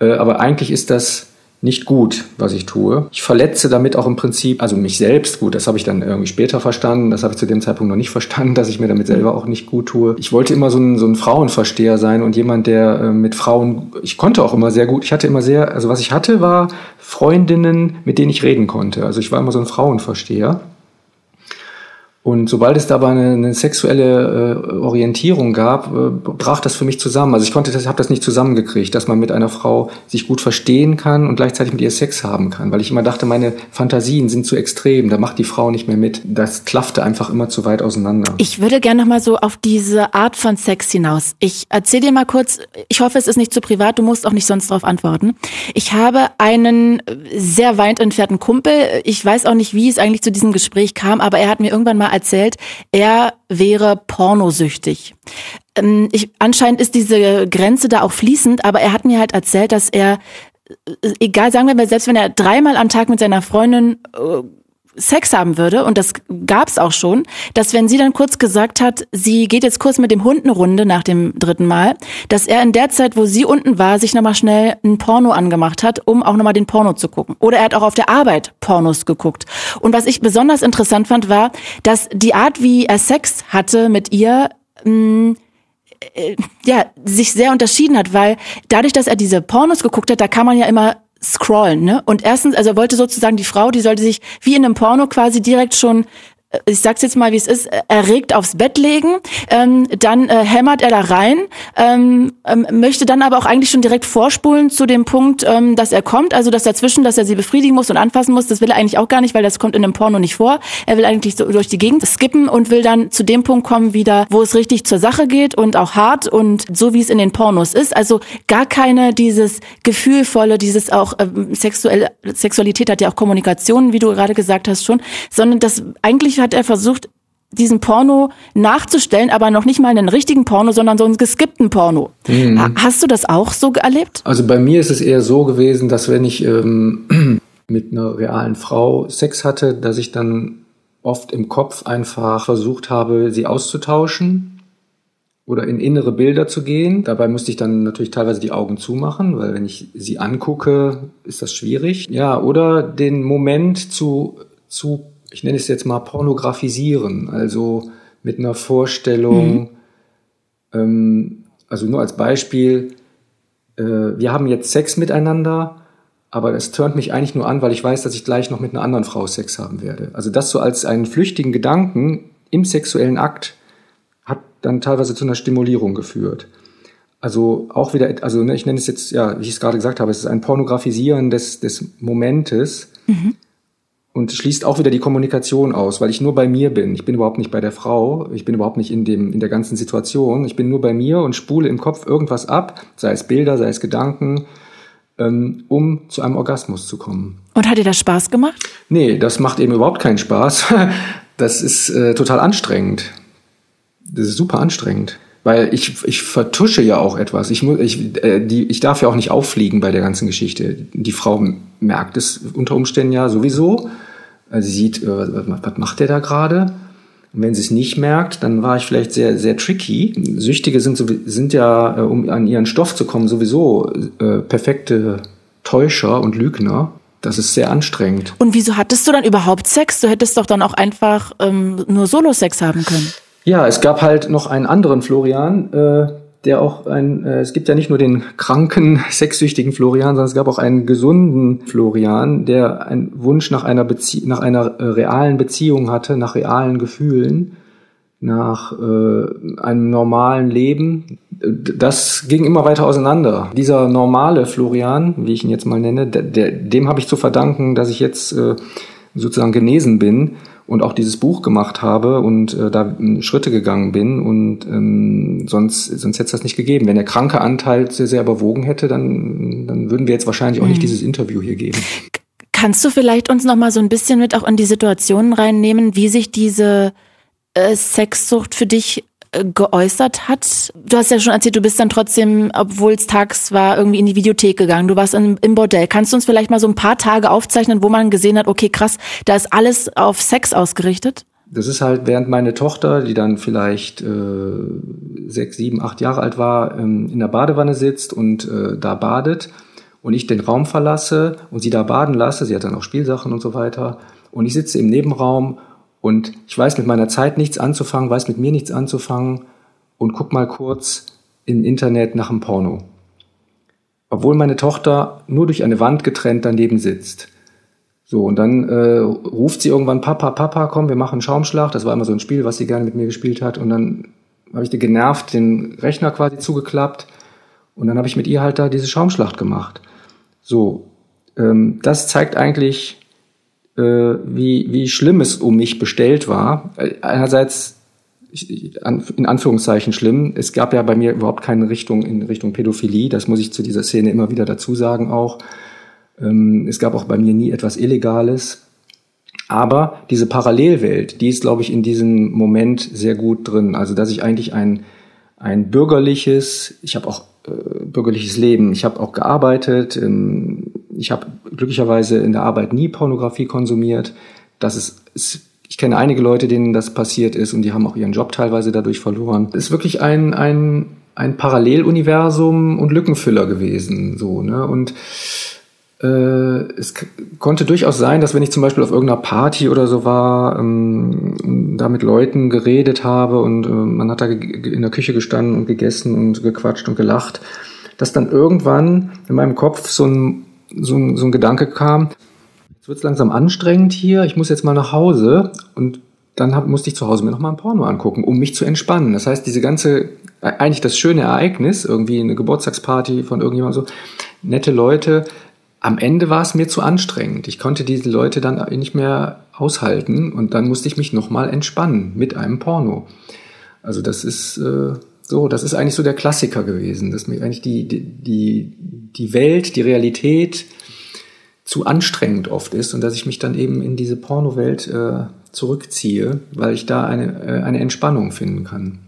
äh, aber eigentlich ist das nicht gut, was ich tue. Ich verletze damit auch im Prinzip, also mich selbst, gut, das habe ich dann irgendwie später verstanden, das habe ich zu dem Zeitpunkt noch nicht verstanden, dass ich mir damit selber auch nicht gut tue. Ich wollte immer so ein, so ein Frauenversteher sein und jemand, der äh, mit Frauen, ich konnte auch immer sehr gut, ich hatte immer sehr, also was ich hatte, war Freundinnen, mit denen ich reden konnte. Also ich war immer so ein Frauenversteher. Und sobald es dabei eine, eine sexuelle äh, Orientierung gab, äh, brach das für mich zusammen. Also ich konnte das, habe das nicht zusammengekriegt, dass man mit einer Frau sich gut verstehen kann und gleichzeitig mit ihr Sex haben kann, weil ich immer dachte, meine Fantasien sind zu extrem, da macht die Frau nicht mehr mit. Das klaffte einfach immer zu weit auseinander. Ich würde gerne noch mal so auf diese Art von Sex hinaus. Ich erzähle dir mal kurz. Ich hoffe, es ist nicht zu privat. Du musst auch nicht sonst darauf antworten. Ich habe einen sehr weit entfernten Kumpel. Ich weiß auch nicht, wie es eigentlich zu diesem Gespräch kam, aber er hat mir irgendwann mal erzählt, er wäre pornosüchtig. Ähm, ich, anscheinend ist diese Grenze da auch fließend, aber er hat mir halt erzählt, dass er, äh, egal, sagen wir mal, selbst wenn er dreimal am Tag mit seiner Freundin äh, Sex haben würde, und das gab's auch schon, dass wenn sie dann kurz gesagt hat, sie geht jetzt kurz mit dem Hund eine Runde nach dem dritten Mal, dass er in der Zeit, wo sie unten war, sich nochmal schnell ein Porno angemacht hat, um auch nochmal den Porno zu gucken. Oder er hat auch auf der Arbeit Pornos geguckt. Und was ich besonders interessant fand, war, dass die Art, wie er Sex hatte mit ihr, mh, mm, äh, ja, sich sehr unterschieden hat, weil dadurch, dass er diese Pornos geguckt hat, da kann man ja immer scrollen, ne? Und erstens, also er wollte sozusagen die Frau, die sollte sich wie in einem Porno quasi direkt schon ich sag's jetzt mal, wie es ist, erregt aufs Bett legen, ähm, dann äh, hämmert er da rein, ähm, ähm, möchte dann aber auch eigentlich schon direkt vorspulen zu dem Punkt, ähm, dass er kommt, also dass dazwischen, dass er sie befriedigen muss und anfassen muss, das will er eigentlich auch gar nicht, weil das kommt in einem Porno nicht vor. Er will eigentlich so durch die Gegend skippen und will dann zu dem Punkt kommen wieder, wo es richtig zur Sache geht und auch hart und so wie es in den Pornos ist. Also gar keine dieses gefühlvolle, dieses auch ähm, sexuelle Sexualität hat ja auch Kommunikation, wie du gerade gesagt hast schon, sondern das eigentlich hat er versucht, diesen Porno nachzustellen, aber noch nicht mal einen richtigen Porno, sondern so einen geskippten Porno. Mhm. Hast du das auch so erlebt? Also bei mir ist es eher so gewesen, dass wenn ich ähm, mit einer realen Frau Sex hatte, dass ich dann oft im Kopf einfach versucht habe, sie auszutauschen oder in innere Bilder zu gehen. Dabei musste ich dann natürlich teilweise die Augen zumachen, weil wenn ich sie angucke, ist das schwierig. Ja, oder den Moment zu, zu ich nenne es jetzt mal pornografisieren, also mit einer Vorstellung, mhm. ähm, also nur als Beispiel, äh, wir haben jetzt Sex miteinander, aber es turnt mich eigentlich nur an, weil ich weiß, dass ich gleich noch mit einer anderen Frau Sex haben werde. Also das so als einen flüchtigen Gedanken im sexuellen Akt hat dann teilweise zu einer Stimulierung geführt. Also auch wieder, also ne, ich nenne es jetzt, ja, wie ich es gerade gesagt habe, es ist ein Pornografisieren des, des Momentes. Mhm und schließt auch wieder die Kommunikation aus, weil ich nur bei mir bin. Ich bin überhaupt nicht bei der Frau, ich bin überhaupt nicht in dem in der ganzen Situation. Ich bin nur bei mir und spule im Kopf irgendwas ab, sei es Bilder, sei es Gedanken, ähm, um zu einem Orgasmus zu kommen. Und hat dir das Spaß gemacht? Nee, das macht eben überhaupt keinen Spaß. Das ist äh, total anstrengend. Das ist super anstrengend weil ich, ich vertusche ja auch etwas. Ich, muss, ich, äh, die, ich darf ja auch nicht auffliegen bei der ganzen Geschichte. Die Frau merkt es unter Umständen ja sowieso. Sie sieht, äh, was, was macht der da gerade? Und wenn sie es nicht merkt, dann war ich vielleicht sehr, sehr tricky. Süchtige sind, sind ja, äh, um an ihren Stoff zu kommen, sowieso äh, perfekte Täuscher und Lügner. Das ist sehr anstrengend. Und wieso hattest du dann überhaupt Sex? Du hättest doch dann auch einfach ähm, nur Solo-Sex haben können. Ja, es gab halt noch einen anderen Florian, äh, der auch ein, äh, es gibt ja nicht nur den kranken, sexsüchtigen Florian, sondern es gab auch einen gesunden Florian, der einen Wunsch nach einer Bezie nach einer äh, realen Beziehung hatte, nach realen Gefühlen, nach äh, einem normalen Leben. Das ging immer weiter auseinander. Dieser normale Florian, wie ich ihn jetzt mal nenne, der, der, dem habe ich zu verdanken, dass ich jetzt äh, sozusagen genesen bin und auch dieses Buch gemacht habe und äh, da Schritte gegangen bin und ähm, sonst, sonst hätte es das nicht gegeben. Wenn der kranke Anteil sehr, sehr überwogen hätte, dann, dann würden wir jetzt wahrscheinlich auch nicht mhm. dieses Interview hier geben. Kannst du vielleicht uns noch mal so ein bisschen mit auch in die Situationen reinnehmen, wie sich diese äh, Sexsucht für dich geäußert hat. Du hast ja schon erzählt, du bist dann trotzdem, obwohl es tags war, irgendwie in die Videothek gegangen. Du warst in, im Bordell. Kannst du uns vielleicht mal so ein paar Tage aufzeichnen, wo man gesehen hat, okay, krass, da ist alles auf Sex ausgerichtet? Das ist halt, während meine Tochter, die dann vielleicht äh, sechs, sieben, acht Jahre alt war, ähm, in der Badewanne sitzt und äh, da badet und ich den Raum verlasse und sie da baden lasse, sie hat dann auch Spielsachen und so weiter, und ich sitze im Nebenraum und ich weiß mit meiner Zeit nichts anzufangen, weiß mit mir nichts anzufangen und guck mal kurz im Internet nach einem Porno. Obwohl meine Tochter nur durch eine Wand getrennt daneben sitzt. So, und dann äh, ruft sie irgendwann, Papa, Papa, komm, wir machen Schaumschlag. Das war immer so ein Spiel, was sie gerne mit mir gespielt hat. Und dann habe ich dir genervt den Rechner quasi zugeklappt. Und dann habe ich mit ihr halt da diese Schaumschlacht gemacht. So, ähm, das zeigt eigentlich, äh, wie, wie schlimm es um mich bestellt war. Einerseits in Anführungszeichen schlimm. Es gab ja bei mir überhaupt keine Richtung in Richtung Pädophilie. Das muss ich zu dieser Szene immer wieder dazu sagen auch. Ähm, es gab auch bei mir nie etwas Illegales. Aber diese Parallelwelt, die ist, glaube ich, in diesem Moment sehr gut drin. Also, dass ich eigentlich ein, ein bürgerliches, ich habe auch äh, bürgerliches Leben, ich habe auch gearbeitet, ähm, ich habe glücklicherweise in der Arbeit nie Pornografie konsumiert. Das ist, ist ich kenne einige Leute, denen das passiert ist und die haben auch ihren Job teilweise dadurch verloren. Es ist wirklich ein, ein, ein Paralleluniversum und Lückenfüller gewesen, so, ne, und äh, es konnte durchaus sein, dass wenn ich zum Beispiel auf irgendeiner Party oder so war, ähm, da mit Leuten geredet habe und äh, man hat da in der Küche gestanden und gegessen und gequatscht und gelacht, dass dann irgendwann in meinem Kopf so ein, so ein, so ein Gedanke kam, jetzt wird es langsam anstrengend hier, ich muss jetzt mal nach Hause und dann hab, musste ich zu Hause mir nochmal ein Porno angucken, um mich zu entspannen. Das heißt, diese ganze, eigentlich das schöne Ereignis, irgendwie eine Geburtstagsparty von irgendjemandem so, nette Leute, am Ende war es mir zu anstrengend. Ich konnte diese Leute dann nicht mehr aushalten und dann musste ich mich nochmal entspannen mit einem Porno. Also das ist äh, so, das ist eigentlich so der Klassiker gewesen, dass mir eigentlich die, die, die Welt, die Realität zu anstrengend oft ist und dass ich mich dann eben in diese Pornowelt äh, zurückziehe, weil ich da eine, äh, eine Entspannung finden kann.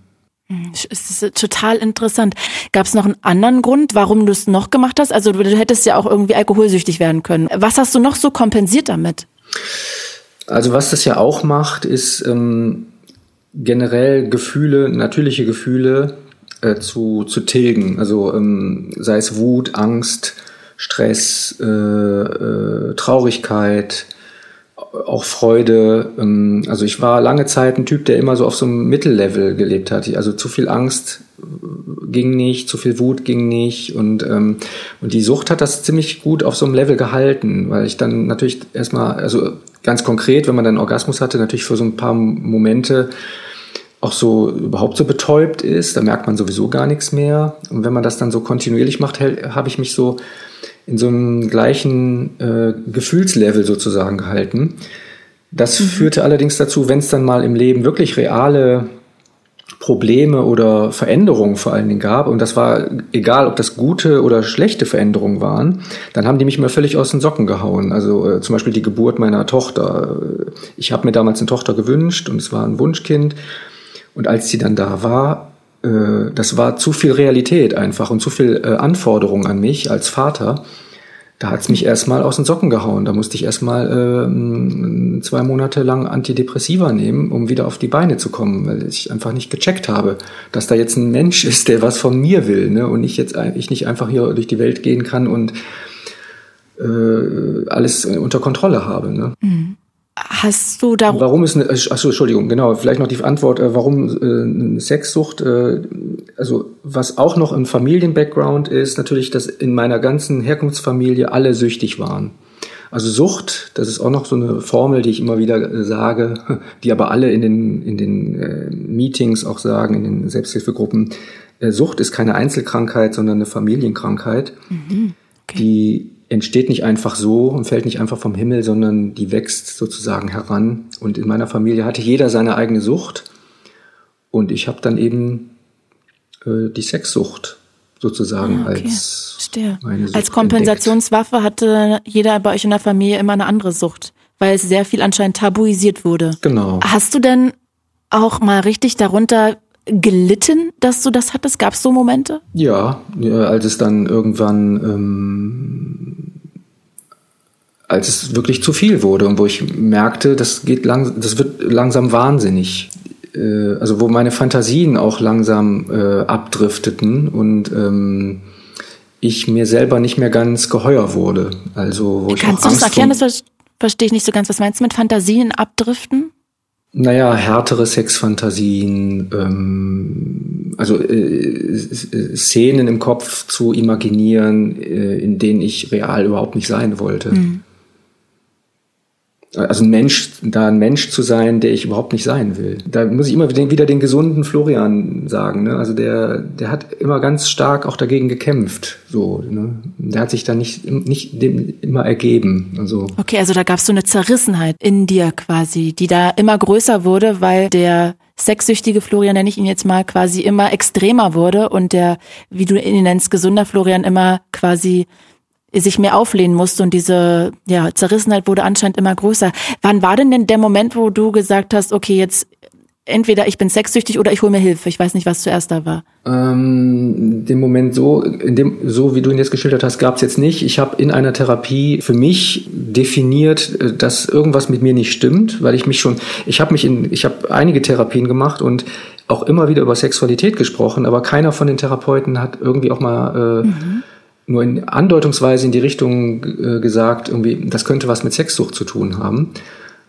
Hm, es ist total interessant. Gab es noch einen anderen Grund, warum du es noch gemacht hast? Also du hättest ja auch irgendwie alkoholsüchtig werden können. Was hast du noch so kompensiert damit? Also was das ja auch macht, ist ähm, generell Gefühle, natürliche Gefühle äh, zu, zu tilgen. Also ähm, sei es Wut, Angst, Stress, äh, äh, Traurigkeit, auch Freude. Ähm, also ich war lange Zeit ein Typ, der immer so auf so einem Mittellevel gelebt hat. Also zu viel Angst ging nicht, zu viel Wut ging nicht und ähm, und die Sucht hat das ziemlich gut auf so einem Level gehalten, weil ich dann natürlich erstmal, also ganz konkret, wenn man dann Orgasmus hatte, natürlich für so ein paar Momente auch so überhaupt so betäubt ist, da merkt man sowieso gar nichts mehr. Und wenn man das dann so kontinuierlich macht, habe ich mich so in so einem gleichen äh, Gefühlslevel sozusagen gehalten. Das mhm. führte allerdings dazu, wenn es dann mal im Leben wirklich reale Probleme oder Veränderungen vor allen Dingen gab, und das war egal, ob das gute oder schlechte Veränderungen waren, dann haben die mich immer völlig aus den Socken gehauen. Also äh, zum Beispiel die Geburt meiner Tochter. Ich habe mir damals eine Tochter gewünscht und es war ein Wunschkind. Und als sie dann da war, äh, das war zu viel Realität einfach und zu viel äh, Anforderung an mich als Vater. Da hat's mich erstmal aus den Socken gehauen. Da musste ich erstmal äh, zwei Monate lang Antidepressiva nehmen, um wieder auf die Beine zu kommen, weil ich einfach nicht gecheckt habe, dass da jetzt ein Mensch ist, der was von mir will, ne? Und ich jetzt ich nicht einfach hier durch die Welt gehen kann und äh, alles unter Kontrolle habe. Ne? Mhm. Hast du da Warum ist eine, achso, Entschuldigung, genau, vielleicht noch die Antwort, äh, warum äh, eine Sexsucht, äh, also was auch noch im Familien-Background ist, natürlich, dass in meiner ganzen Herkunftsfamilie alle süchtig waren. Also Sucht, das ist auch noch so eine Formel, die ich immer wieder äh, sage, die aber alle in den, in den äh, Meetings auch sagen, in den Selbsthilfegruppen. Äh, Sucht ist keine Einzelkrankheit, sondern eine Familienkrankheit, mhm. okay. die entsteht nicht einfach so und fällt nicht einfach vom Himmel, sondern die wächst sozusagen heran. Und in meiner Familie hatte jeder seine eigene Sucht. Und ich habe dann eben äh, die Sexsucht sozusagen ah, okay. als meine Sucht Als Kompensationswaffe entdeckt. hatte jeder bei euch in der Familie immer eine andere Sucht, weil es sehr viel anscheinend tabuisiert wurde. Genau. Hast du denn auch mal richtig darunter gelitten, dass du das hattest? Gab es so Momente? Ja, als es dann irgendwann, ähm, als es wirklich zu viel wurde und wo ich merkte, das geht lang, das wird langsam wahnsinnig. Äh, also wo meine Fantasien auch langsam äh, abdrifteten und ähm, ich mir selber nicht mehr ganz geheuer wurde. Also wo Kannst ich du das erklären? Das verstehe ich nicht so ganz. Was meinst du mit Fantasien abdriften? Naja, härtere Sexfantasien, ähm, also äh, Szenen im Kopf zu imaginieren, äh, in denen ich real überhaupt nicht sein wollte. Mhm also ein Mensch, da ein Mensch zu sein, der ich überhaupt nicht sein will. Da muss ich immer wieder den gesunden Florian sagen. Ne? Also der, der hat immer ganz stark auch dagegen gekämpft. So, ne? Der hat sich da nicht, nicht dem immer ergeben. Also. Okay, also da gab es so eine Zerrissenheit in dir quasi, die da immer größer wurde, weil der sexsüchtige Florian, nenne ich ihn jetzt mal, quasi immer extremer wurde und der, wie du ihn nennst, gesunder Florian immer quasi sich mehr auflehnen musste und diese ja, Zerrissenheit wurde anscheinend immer größer. Wann war denn denn der Moment, wo du gesagt hast, okay, jetzt entweder ich bin sexsüchtig oder ich hole mir Hilfe. Ich weiß nicht, was zuerst da war. Ähm, den Moment so, in dem, so wie du ihn jetzt geschildert hast, gab es jetzt nicht. Ich habe in einer Therapie für mich definiert, äh, dass irgendwas mit mir nicht stimmt, weil ich mich schon, ich habe mich in, ich habe einige Therapien gemacht und auch immer wieder über Sexualität gesprochen, aber keiner von den Therapeuten hat irgendwie auch mal äh, mhm nur in andeutungsweise in die Richtung äh, gesagt, irgendwie, das könnte was mit Sexsucht zu tun haben.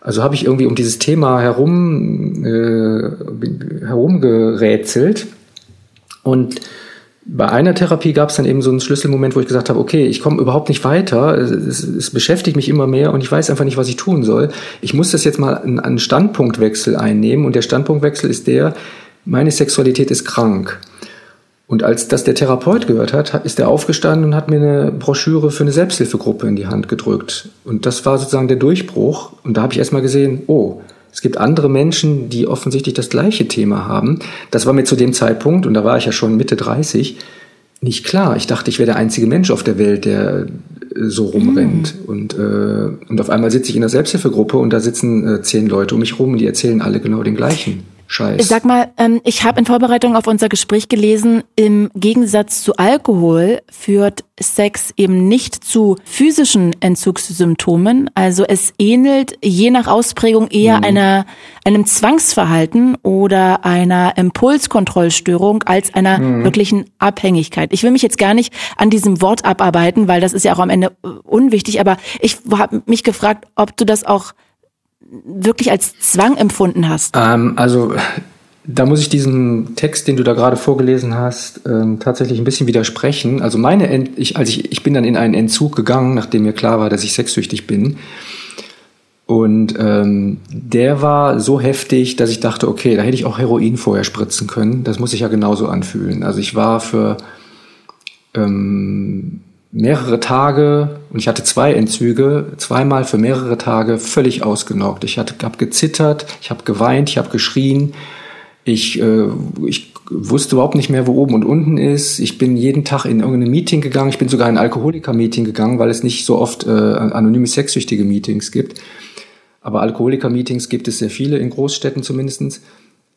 Also habe ich irgendwie um dieses Thema herum äh, herumgerätselt und bei einer Therapie gab es dann eben so einen Schlüsselmoment, wo ich gesagt habe, okay, ich komme überhaupt nicht weiter, es, es, beschäftigt mich immer mehr und ich weiß einfach nicht, was ich tun soll. Ich muss das jetzt mal einen Standpunktwechsel einnehmen und der Standpunktwechsel ist der, meine Sexualität ist krank. Und als das der Therapeut gehört hat, ist er aufgestanden und hat mir eine Broschüre für eine Selbsthilfegruppe in die Hand gedrückt. Und das war sozusagen der Durchbruch. Und da habe ich erstmal gesehen, oh, es gibt andere Menschen, die offensichtlich das gleiche Thema haben. Das war mir zu dem Zeitpunkt, und da war ich ja schon Mitte 30, nicht klar. Ich dachte, ich wäre der einzige Mensch auf der Welt, der äh, so rumrennt. Mhm. Und, äh, und auf einmal sitze ich in der Selbsthilfegruppe und da sitzen äh, zehn Leute um mich rum und die erzählen alle genau den gleichen. Scheiß. Sag mal, ähm, ich habe in Vorbereitung auf unser Gespräch gelesen, im Gegensatz zu Alkohol führt Sex eben nicht zu physischen Entzugssymptomen. Also es ähnelt je nach Ausprägung eher mhm. einer, einem Zwangsverhalten oder einer Impulskontrollstörung als einer mhm. wirklichen Abhängigkeit. Ich will mich jetzt gar nicht an diesem Wort abarbeiten, weil das ist ja auch am Ende äh, unwichtig, aber ich habe mich gefragt, ob du das auch wirklich als Zwang empfunden hast? Ähm, also da muss ich diesen Text, den du da gerade vorgelesen hast, ähm, tatsächlich ein bisschen widersprechen. Also meine, Ent ich, also ich, ich bin dann in einen Entzug gegangen, nachdem mir klar war, dass ich sexsüchtig bin. Und ähm, der war so heftig, dass ich dachte, okay, da hätte ich auch Heroin vorher spritzen können. Das muss sich ja genauso anfühlen. Also ich war für ähm, mehrere Tage und ich hatte zwei Entzüge, zweimal für mehrere Tage völlig ausgenockt. Ich habe gezittert, ich habe geweint, ich habe geschrien. Ich, äh, ich wusste überhaupt nicht mehr, wo oben und unten ist. Ich bin jeden Tag in irgendein Meeting gegangen. Ich bin sogar in ein Alkoholiker-Meeting gegangen, weil es nicht so oft äh, anonyme sexsüchtige Meetings gibt. Aber Alkoholiker-Meetings gibt es sehr viele, in Großstädten zumindestens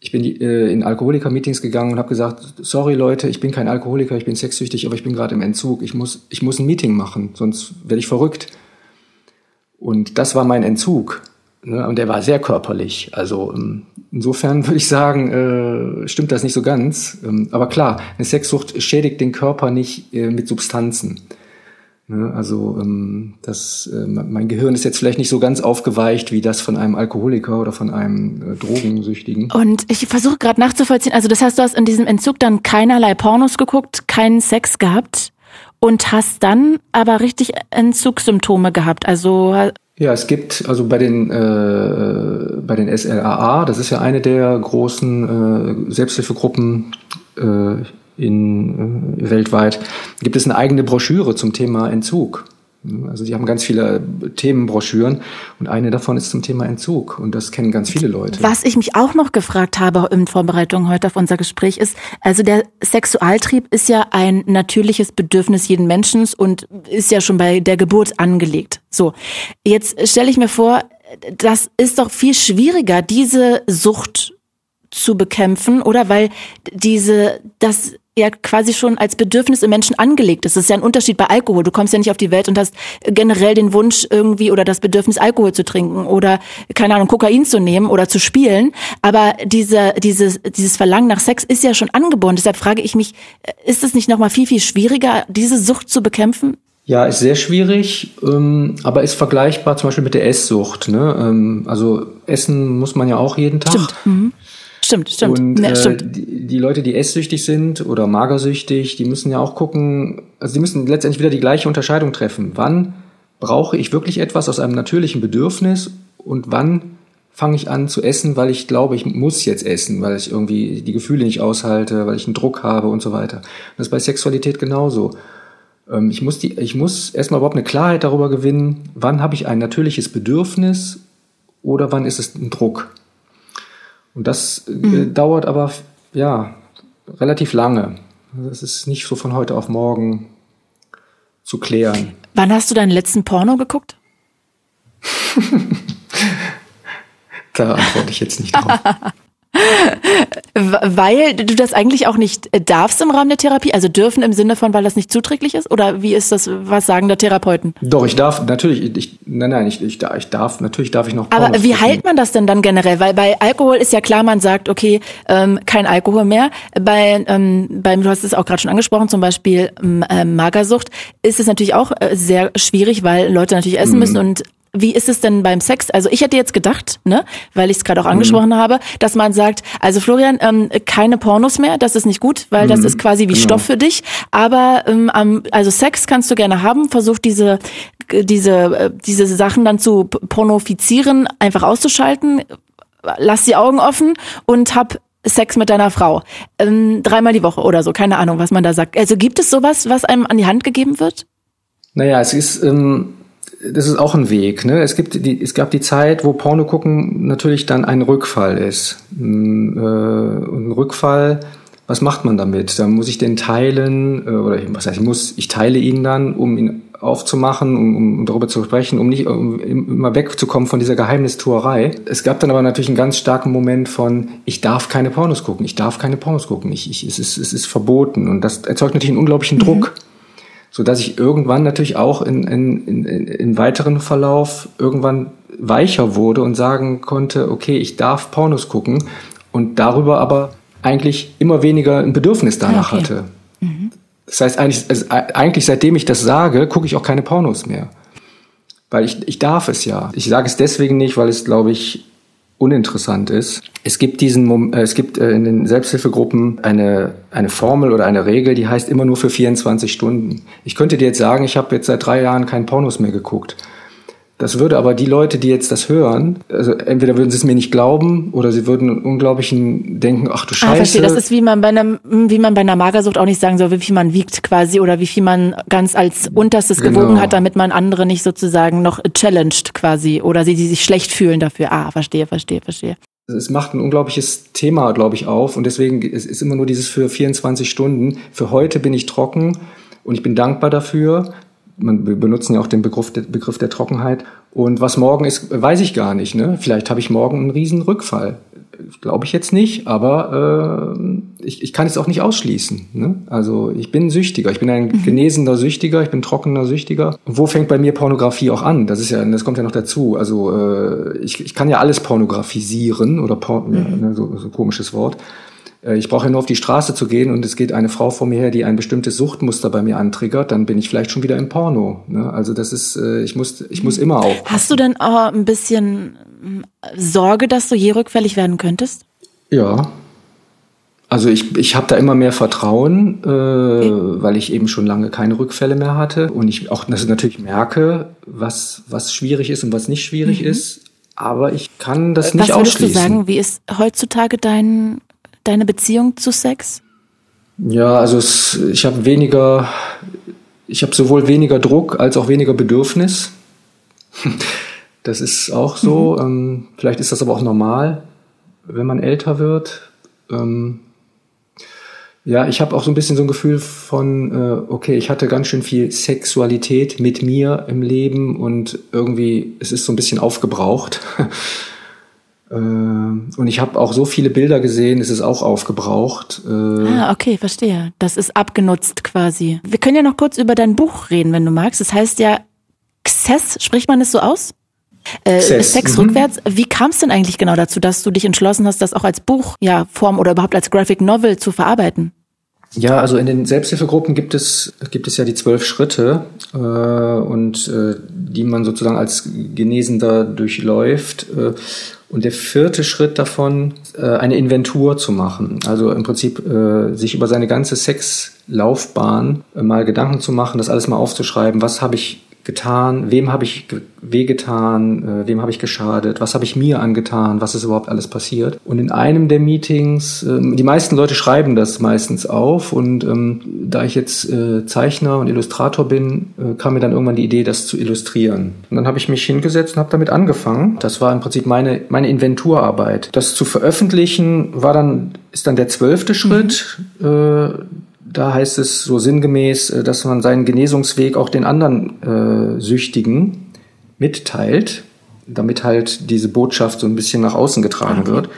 ich bin äh, in Alkoholiker-Meetings gegangen und habe gesagt, sorry Leute, ich bin kein Alkoholiker, ich bin sexsüchtig, aber ich bin gerade im Entzug. Ich muss, ich muss ein Meeting machen, sonst werde ich verrückt. Und das war mein Entzug. Ne? Und der war sehr körperlich. Also ähm, insofern würde ich sagen, äh, stimmt das nicht so ganz. Ähm, aber klar, eine Sexsucht schädigt den Körper nicht äh, mit Substanzen. Ne? Also ähm, das, äh, mein Gehirn ist jetzt vielleicht nicht so ganz aufgeweicht wie das von einem Alkoholiker oder von einem äh, Drogensüchtigen. Und ich versuche gerade nachzuvollziehen, also das heißt, du hast in diesem Entzug dann keinerlei Pornos geguckt, keinen Sex gehabt und hast dann aber richtig Entzugssymptome gehabt. Also ja, es gibt also bei den äh, bei den SLAA, das ist ja eine der großen äh, Selbsthilfegruppen äh, in, äh, weltweit, gibt es eine eigene Broschüre zum Thema Entzug. Also die haben ganz viele Themenbroschüren und eine davon ist zum Thema Entzug und das kennen ganz viele Leute. Was ich mich auch noch gefragt habe in Vorbereitung heute auf unser Gespräch ist, also der Sexualtrieb ist ja ein natürliches Bedürfnis jeden Menschen und ist ja schon bei der Geburt angelegt. So, jetzt stelle ich mir vor, das ist doch viel schwieriger, diese Sucht zu bekämpfen, oder weil diese, das ja quasi schon als Bedürfnis im Menschen angelegt ist. Das ist ja ein Unterschied bei Alkohol. Du kommst ja nicht auf die Welt und hast generell den Wunsch irgendwie oder das Bedürfnis Alkohol zu trinken oder keine Ahnung Kokain zu nehmen oder zu spielen. Aber diese, dieses, dieses Verlangen nach Sex ist ja schon angeboren. Deshalb frage ich mich, ist es nicht noch mal viel viel schwieriger, diese Sucht zu bekämpfen? Ja, ist sehr schwierig, ähm, aber ist vergleichbar zum Beispiel mit der Esssucht. Ne? Ähm, also essen muss man ja auch jeden Tag. Stimmt. Mhm. Stimmt, stimmt. Und ja, äh, stimmt. die, die Leute, die esssüchtig sind oder magersüchtig, die müssen ja auch gucken, also die müssen letztendlich wieder die gleiche Unterscheidung treffen. Wann brauche ich wirklich etwas aus einem natürlichen Bedürfnis und wann fange ich an zu essen, weil ich glaube, ich muss jetzt essen, weil ich irgendwie die Gefühle nicht aushalte, weil ich einen Druck habe und so weiter. Das ist bei Sexualität genauso. Ähm, ich muss, die, ich muss erstmal überhaupt eine Klarheit darüber gewinnen, wann habe ich ein natürliches Bedürfnis oder wann ist es ein Druck. Und das äh, mhm. dauert aber ja relativ lange. Das ist nicht so von heute auf morgen zu klären. Wann hast du deinen letzten Porno geguckt? da antworte ich jetzt nicht drauf. Weil du das eigentlich auch nicht darfst im Rahmen der Therapie, also dürfen im Sinne von, weil das nicht zuträglich ist? Oder wie ist das, was sagen da Therapeuten? Doch, ich darf, natürlich, ich, nein, nein, ich, ich, ich darf, natürlich darf ich noch Pornos Aber wie gucken. heilt man das denn dann generell? Weil bei Alkohol ist ja klar, man sagt, okay, ähm, kein Alkohol mehr. Bei, ähm, beim, du hast es auch gerade schon angesprochen, zum Beispiel ähm, Magersucht, ist es natürlich auch äh, sehr schwierig, weil Leute natürlich essen mhm. müssen und wie ist es denn beim Sex? Also ich hätte jetzt gedacht, ne, weil ich es gerade auch mhm. angesprochen mhm. habe, dass man sagt, also Florian, ähm, keine Pornos mehr, das ist nicht gut, weil mhm. das ist quasi wie genau. Stoff für dich. Aber ähm, also Sex kannst du gerne haben, versuch diese diese äh, diese Sachen dann zu pornofizieren, einfach auszuschalten, lass die Augen offen und hab Sex mit deiner Frau. Ähm, dreimal die Woche oder so, keine Ahnung, was man da sagt. Also gibt es sowas, was einem an die Hand gegeben wird? Naja, es ist ähm das ist auch ein Weg. Ne? Es, gibt die, es gab die Zeit, wo Porno gucken natürlich dann ein Rückfall ist. Mm, äh, und ein Rückfall, was macht man damit? Da muss ich den teilen, äh, oder was heißt, ich muss, ich teile ihn dann, um ihn aufzumachen, um, um darüber zu sprechen, um nicht um immer wegzukommen von dieser Geheimnistuerei. Es gab dann aber natürlich einen ganz starken Moment von, ich darf keine Pornos gucken, ich darf keine Pornos gucken, ich, ich, es, ist, es ist verboten. Und das erzeugt natürlich einen unglaublichen mhm. Druck so dass ich irgendwann natürlich auch in, in, in, in weiteren Verlauf irgendwann weicher wurde und sagen konnte, okay, ich darf Pornos gucken und darüber aber eigentlich immer weniger ein Bedürfnis danach okay. hatte. Mhm. Das heißt, eigentlich, also eigentlich seitdem ich das sage, gucke ich auch keine Pornos mehr. Weil ich, ich darf es ja. Ich sage es deswegen nicht, weil es, glaube ich, uninteressant ist. Es gibt diesen, äh, es gibt äh, in den Selbsthilfegruppen eine, eine Formel oder eine Regel, die heißt immer nur für 24 Stunden. Ich könnte dir jetzt sagen, ich habe jetzt seit drei Jahren keinen Pornos mehr geguckt. Das würde aber die Leute, die jetzt das hören, also entweder würden sie es mir nicht glauben oder sie würden unglaublichen denken, ach du Scheiße. Ah, verstehe. Das ist wie man bei einer, wie man bei einer Magersucht auch nicht sagen soll, wie viel man wiegt quasi oder wie viel man ganz als unterstes genau. gewogen hat, damit man andere nicht sozusagen noch challenged quasi oder sie, die sich schlecht fühlen dafür. Ah, verstehe, verstehe, verstehe. Es macht ein unglaubliches Thema, glaube ich, auf und deswegen ist es immer nur dieses für 24 Stunden. Für heute bin ich trocken und ich bin dankbar dafür man, wir benutzen ja auch den Begriff, der, Begriff der Trockenheit. Und was morgen ist, weiß ich gar nicht. Ne? Vielleicht habe ich morgen einen riesen Rückfall. Glaube ich jetzt nicht, aber äh, ich, ich kann es auch nicht ausschließen. Ne? Also ich bin Süchtiger, ich bin ein mhm. genesender Süchtiger, ich bin trockener Süchtiger. Und wo fängt bei mir Pornografie auch an? Das ist ja, das kommt ja noch dazu. Also äh, ich, ich kann ja alles pornografisieren oder por mhm. ne, so, so komisches Wort. Äh, ich brauche ja nur auf die Straße zu gehen und es geht eine Frau vor mir her, die ein bestimmtes Suchtmuster bei mir antriggert, dann bin ich vielleicht schon wieder im Porno. Ne? Also das ist, äh, ich muss, ich muss immer aufpassen. Hast du denn auch ein bisschen Sorge, dass du je rückfällig werden könntest? Ja. Also ich, ich habe da immer mehr Vertrauen, äh, okay. weil ich eben schon lange keine Rückfälle mehr hatte und ich auch natürlich merke, was, was schwierig ist und was nicht schwierig mhm. ist. Aber ich kann das nicht was ausschließen. Was würdest du sagen, wie ist heutzutage dein deine Beziehung zu Sex? Ja, also es, ich habe weniger, ich habe sowohl weniger Druck als auch weniger Bedürfnis. Das ist auch so. Mhm. Ähm, vielleicht ist das aber auch normal, wenn man älter wird. Ähm, ja, ich habe auch so ein bisschen so ein Gefühl von, äh, okay, ich hatte ganz schön viel Sexualität mit mir im Leben und irgendwie, es ist so ein bisschen aufgebraucht. Äh, und ich habe auch so viele Bilder gesehen, es ist auch aufgebraucht. Äh, ah, okay, verstehe. Das ist abgenutzt quasi. Wir können ja noch kurz über dein Buch reden, wenn du magst. Das heißt ja Xess, spricht man es so aus? Äh, Sex mhm. rückwärts. Wie kam es denn eigentlich genau dazu, dass du dich entschlossen hast, das auch als Buch, ja, Form oder überhaupt als Graphic Novel zu verarbeiten? Ja, also in den Selbsthilfegruppen gibt es, gibt es ja die zwölf Schritte äh, und äh, die man sozusagen als Genesender durchläuft. Äh, und der vierte Schritt davon, äh, eine Inventur zu machen. Also im Prinzip äh, sich über seine ganze Sexlaufbahn äh, mal Gedanken zu machen, das alles mal aufzuschreiben. Was habe ich getan, wem habe ich wehgetan, äh, wem habe ich geschadet, was habe ich mir angetan, was ist überhaupt alles passiert. Und in einem der Meetings, äh, die meisten Leute schreiben das meistens auf und ähm, da ich jetzt äh, Zeichner und Illustrator bin, äh, kam mir dann irgendwann die Idee, das zu illustrieren. Und dann habe ich mich hingesetzt und habe damit angefangen. Das war im Prinzip meine, meine Inventurarbeit. Das zu veröffentlichen war dann, ist dann der zwölfte Schritt. Mhm. Äh, da heißt es so sinngemäß, äh, dass man seinen Genesungsweg auch den anderen äh, Süchtigen mitteilt, damit halt diese Botschaft so ein bisschen nach außen getragen wird.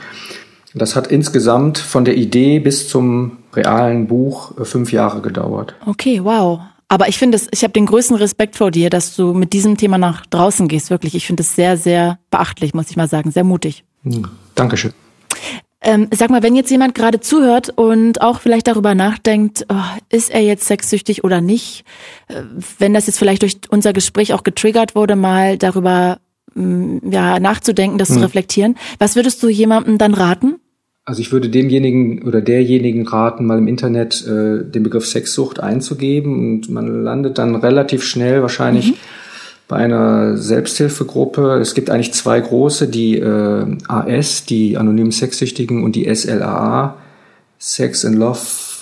Das hat insgesamt von der Idee bis zum realen Buch äh, fünf Jahre gedauert. Okay, wow. Aber ich finde es, ich habe den größten Respekt vor dir, dass du mit diesem Thema nach draußen gehst. Wirklich, ich finde es sehr, sehr beachtlich, muss ich mal sagen, sehr mutig. Hm, Dankeschön. Ähm, sag mal, wenn jetzt jemand gerade zuhört und auch vielleicht darüber nachdenkt, oh, ist er jetzt sexsüchtig oder nicht, äh, wenn das jetzt vielleicht durch unser Gespräch auch getriggert wurde, mal darüber mm, ja, nachzudenken, das hm. zu reflektieren, was würdest du jemandem dann raten? Also ich würde demjenigen oder derjenigen raten, mal im Internet äh, den Begriff Sexsucht einzugeben und man landet dann relativ schnell wahrscheinlich mhm bei einer Selbsthilfegruppe. Es gibt eigentlich zwei große, die äh, AS, die anonymen Sexsüchtigen, und die SLAA, Sex and Love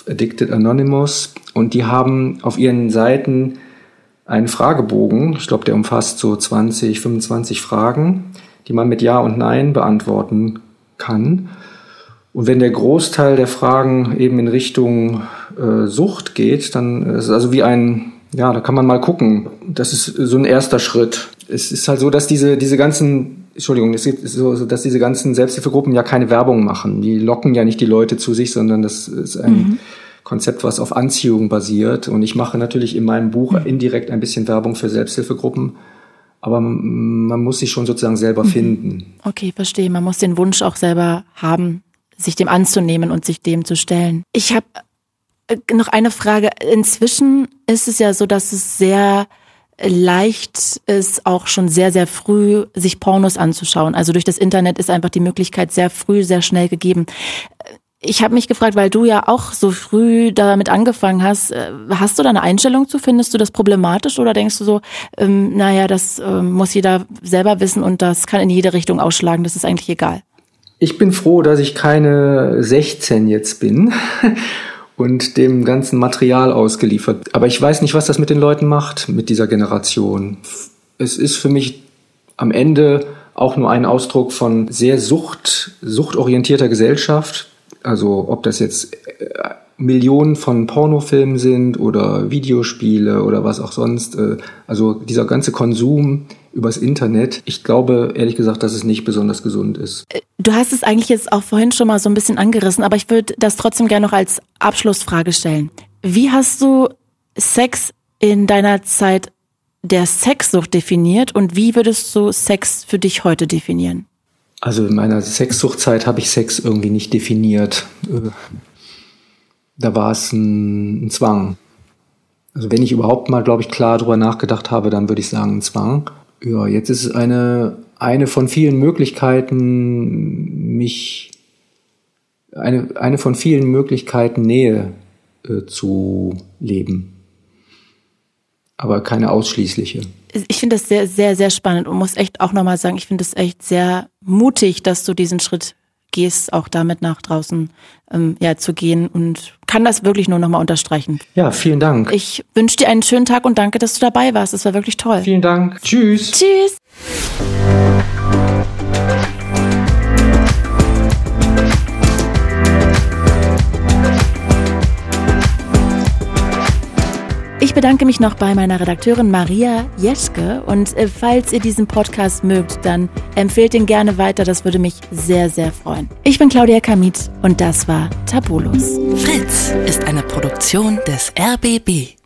Addicted Anonymous. Und die haben auf ihren Seiten einen Fragebogen, ich glaube, der umfasst so 20, 25 Fragen, die man mit Ja und Nein beantworten kann. Und wenn der Großteil der Fragen eben in Richtung äh, Sucht geht, dann ist es also wie ein ja, da kann man mal gucken. Das ist so ein erster Schritt. Es ist halt so, dass diese, diese ganzen, Entschuldigung, es ist so, dass diese ganzen Selbsthilfegruppen ja keine Werbung machen. Die locken ja nicht die Leute zu sich, sondern das ist ein mhm. Konzept, was auf Anziehung basiert. Und ich mache natürlich in meinem Buch mhm. indirekt ein bisschen Werbung für Selbsthilfegruppen. Aber man muss sich schon sozusagen selber mhm. finden. Okay, verstehe. Man muss den Wunsch auch selber haben, sich dem anzunehmen und sich dem zu stellen. Ich habe noch eine Frage. Inzwischen ist es ja so, dass es sehr leicht ist, auch schon sehr, sehr früh sich Pornos anzuschauen. Also durch das Internet ist einfach die Möglichkeit sehr früh, sehr schnell gegeben. Ich habe mich gefragt, weil du ja auch so früh damit angefangen hast, äh, hast du da eine Einstellung zu? Findest du das problematisch oder denkst du so, ähm, naja, das ähm, muss jeder selber wissen und das kann in jede Richtung ausschlagen, das ist eigentlich egal? Ich bin froh, dass ich keine 16 jetzt bin und dem ganzen Material ausgeliefert. Aber ich weiß nicht, was das mit den Leuten macht, mit dieser Generation. Es ist für mich am Ende auch nur ein Ausdruck von sehr sucht, suchtorientierter Gesellschaft. Also ob das jetzt äh, Millionen von Pornofilmen sind oder Videospiele oder was auch sonst. Äh, also dieser ganze Konsum übers Internet. Ich glaube ehrlich gesagt, dass es nicht besonders gesund ist. Äh, du hast es eigentlich jetzt auch vorhin schon mal so ein bisschen angerissen, aber ich würde das trotzdem gerne noch als Abschlussfrage stellen. Wie hast du Sex in deiner Zeit der Sexsucht definiert und wie würdest du Sex für dich heute definieren? Also in meiner Sexsuchtzeit habe ich Sex irgendwie nicht definiert. Äh, da war es ein, ein Zwang. Also wenn ich überhaupt mal, glaube ich, klar drüber nachgedacht habe, dann würde ich sagen ein Zwang. Ja, jetzt ist es eine, eine von vielen Möglichkeiten, mich, eine, eine von vielen Möglichkeiten, Nähe äh, zu leben. Aber keine ausschließliche. Ich finde das sehr, sehr, sehr spannend und muss echt auch nochmal sagen, ich finde es echt sehr mutig, dass du diesen Schritt gehst, auch damit nach draußen ähm, ja, zu gehen und kann das wirklich nur nochmal unterstreichen. Ja, vielen Dank. Ich wünsche dir einen schönen Tag und danke, dass du dabei warst. Es war wirklich toll. Vielen Dank. Tschüss. Tschüss. Ich bedanke mich noch bei meiner Redakteurin Maria Jeschke und äh, falls ihr diesen Podcast mögt, dann empfehlt ihn gerne weiter, das würde mich sehr, sehr freuen. Ich bin Claudia Kamit und das war Tabulos. Fritz ist eine Produktion des RBB.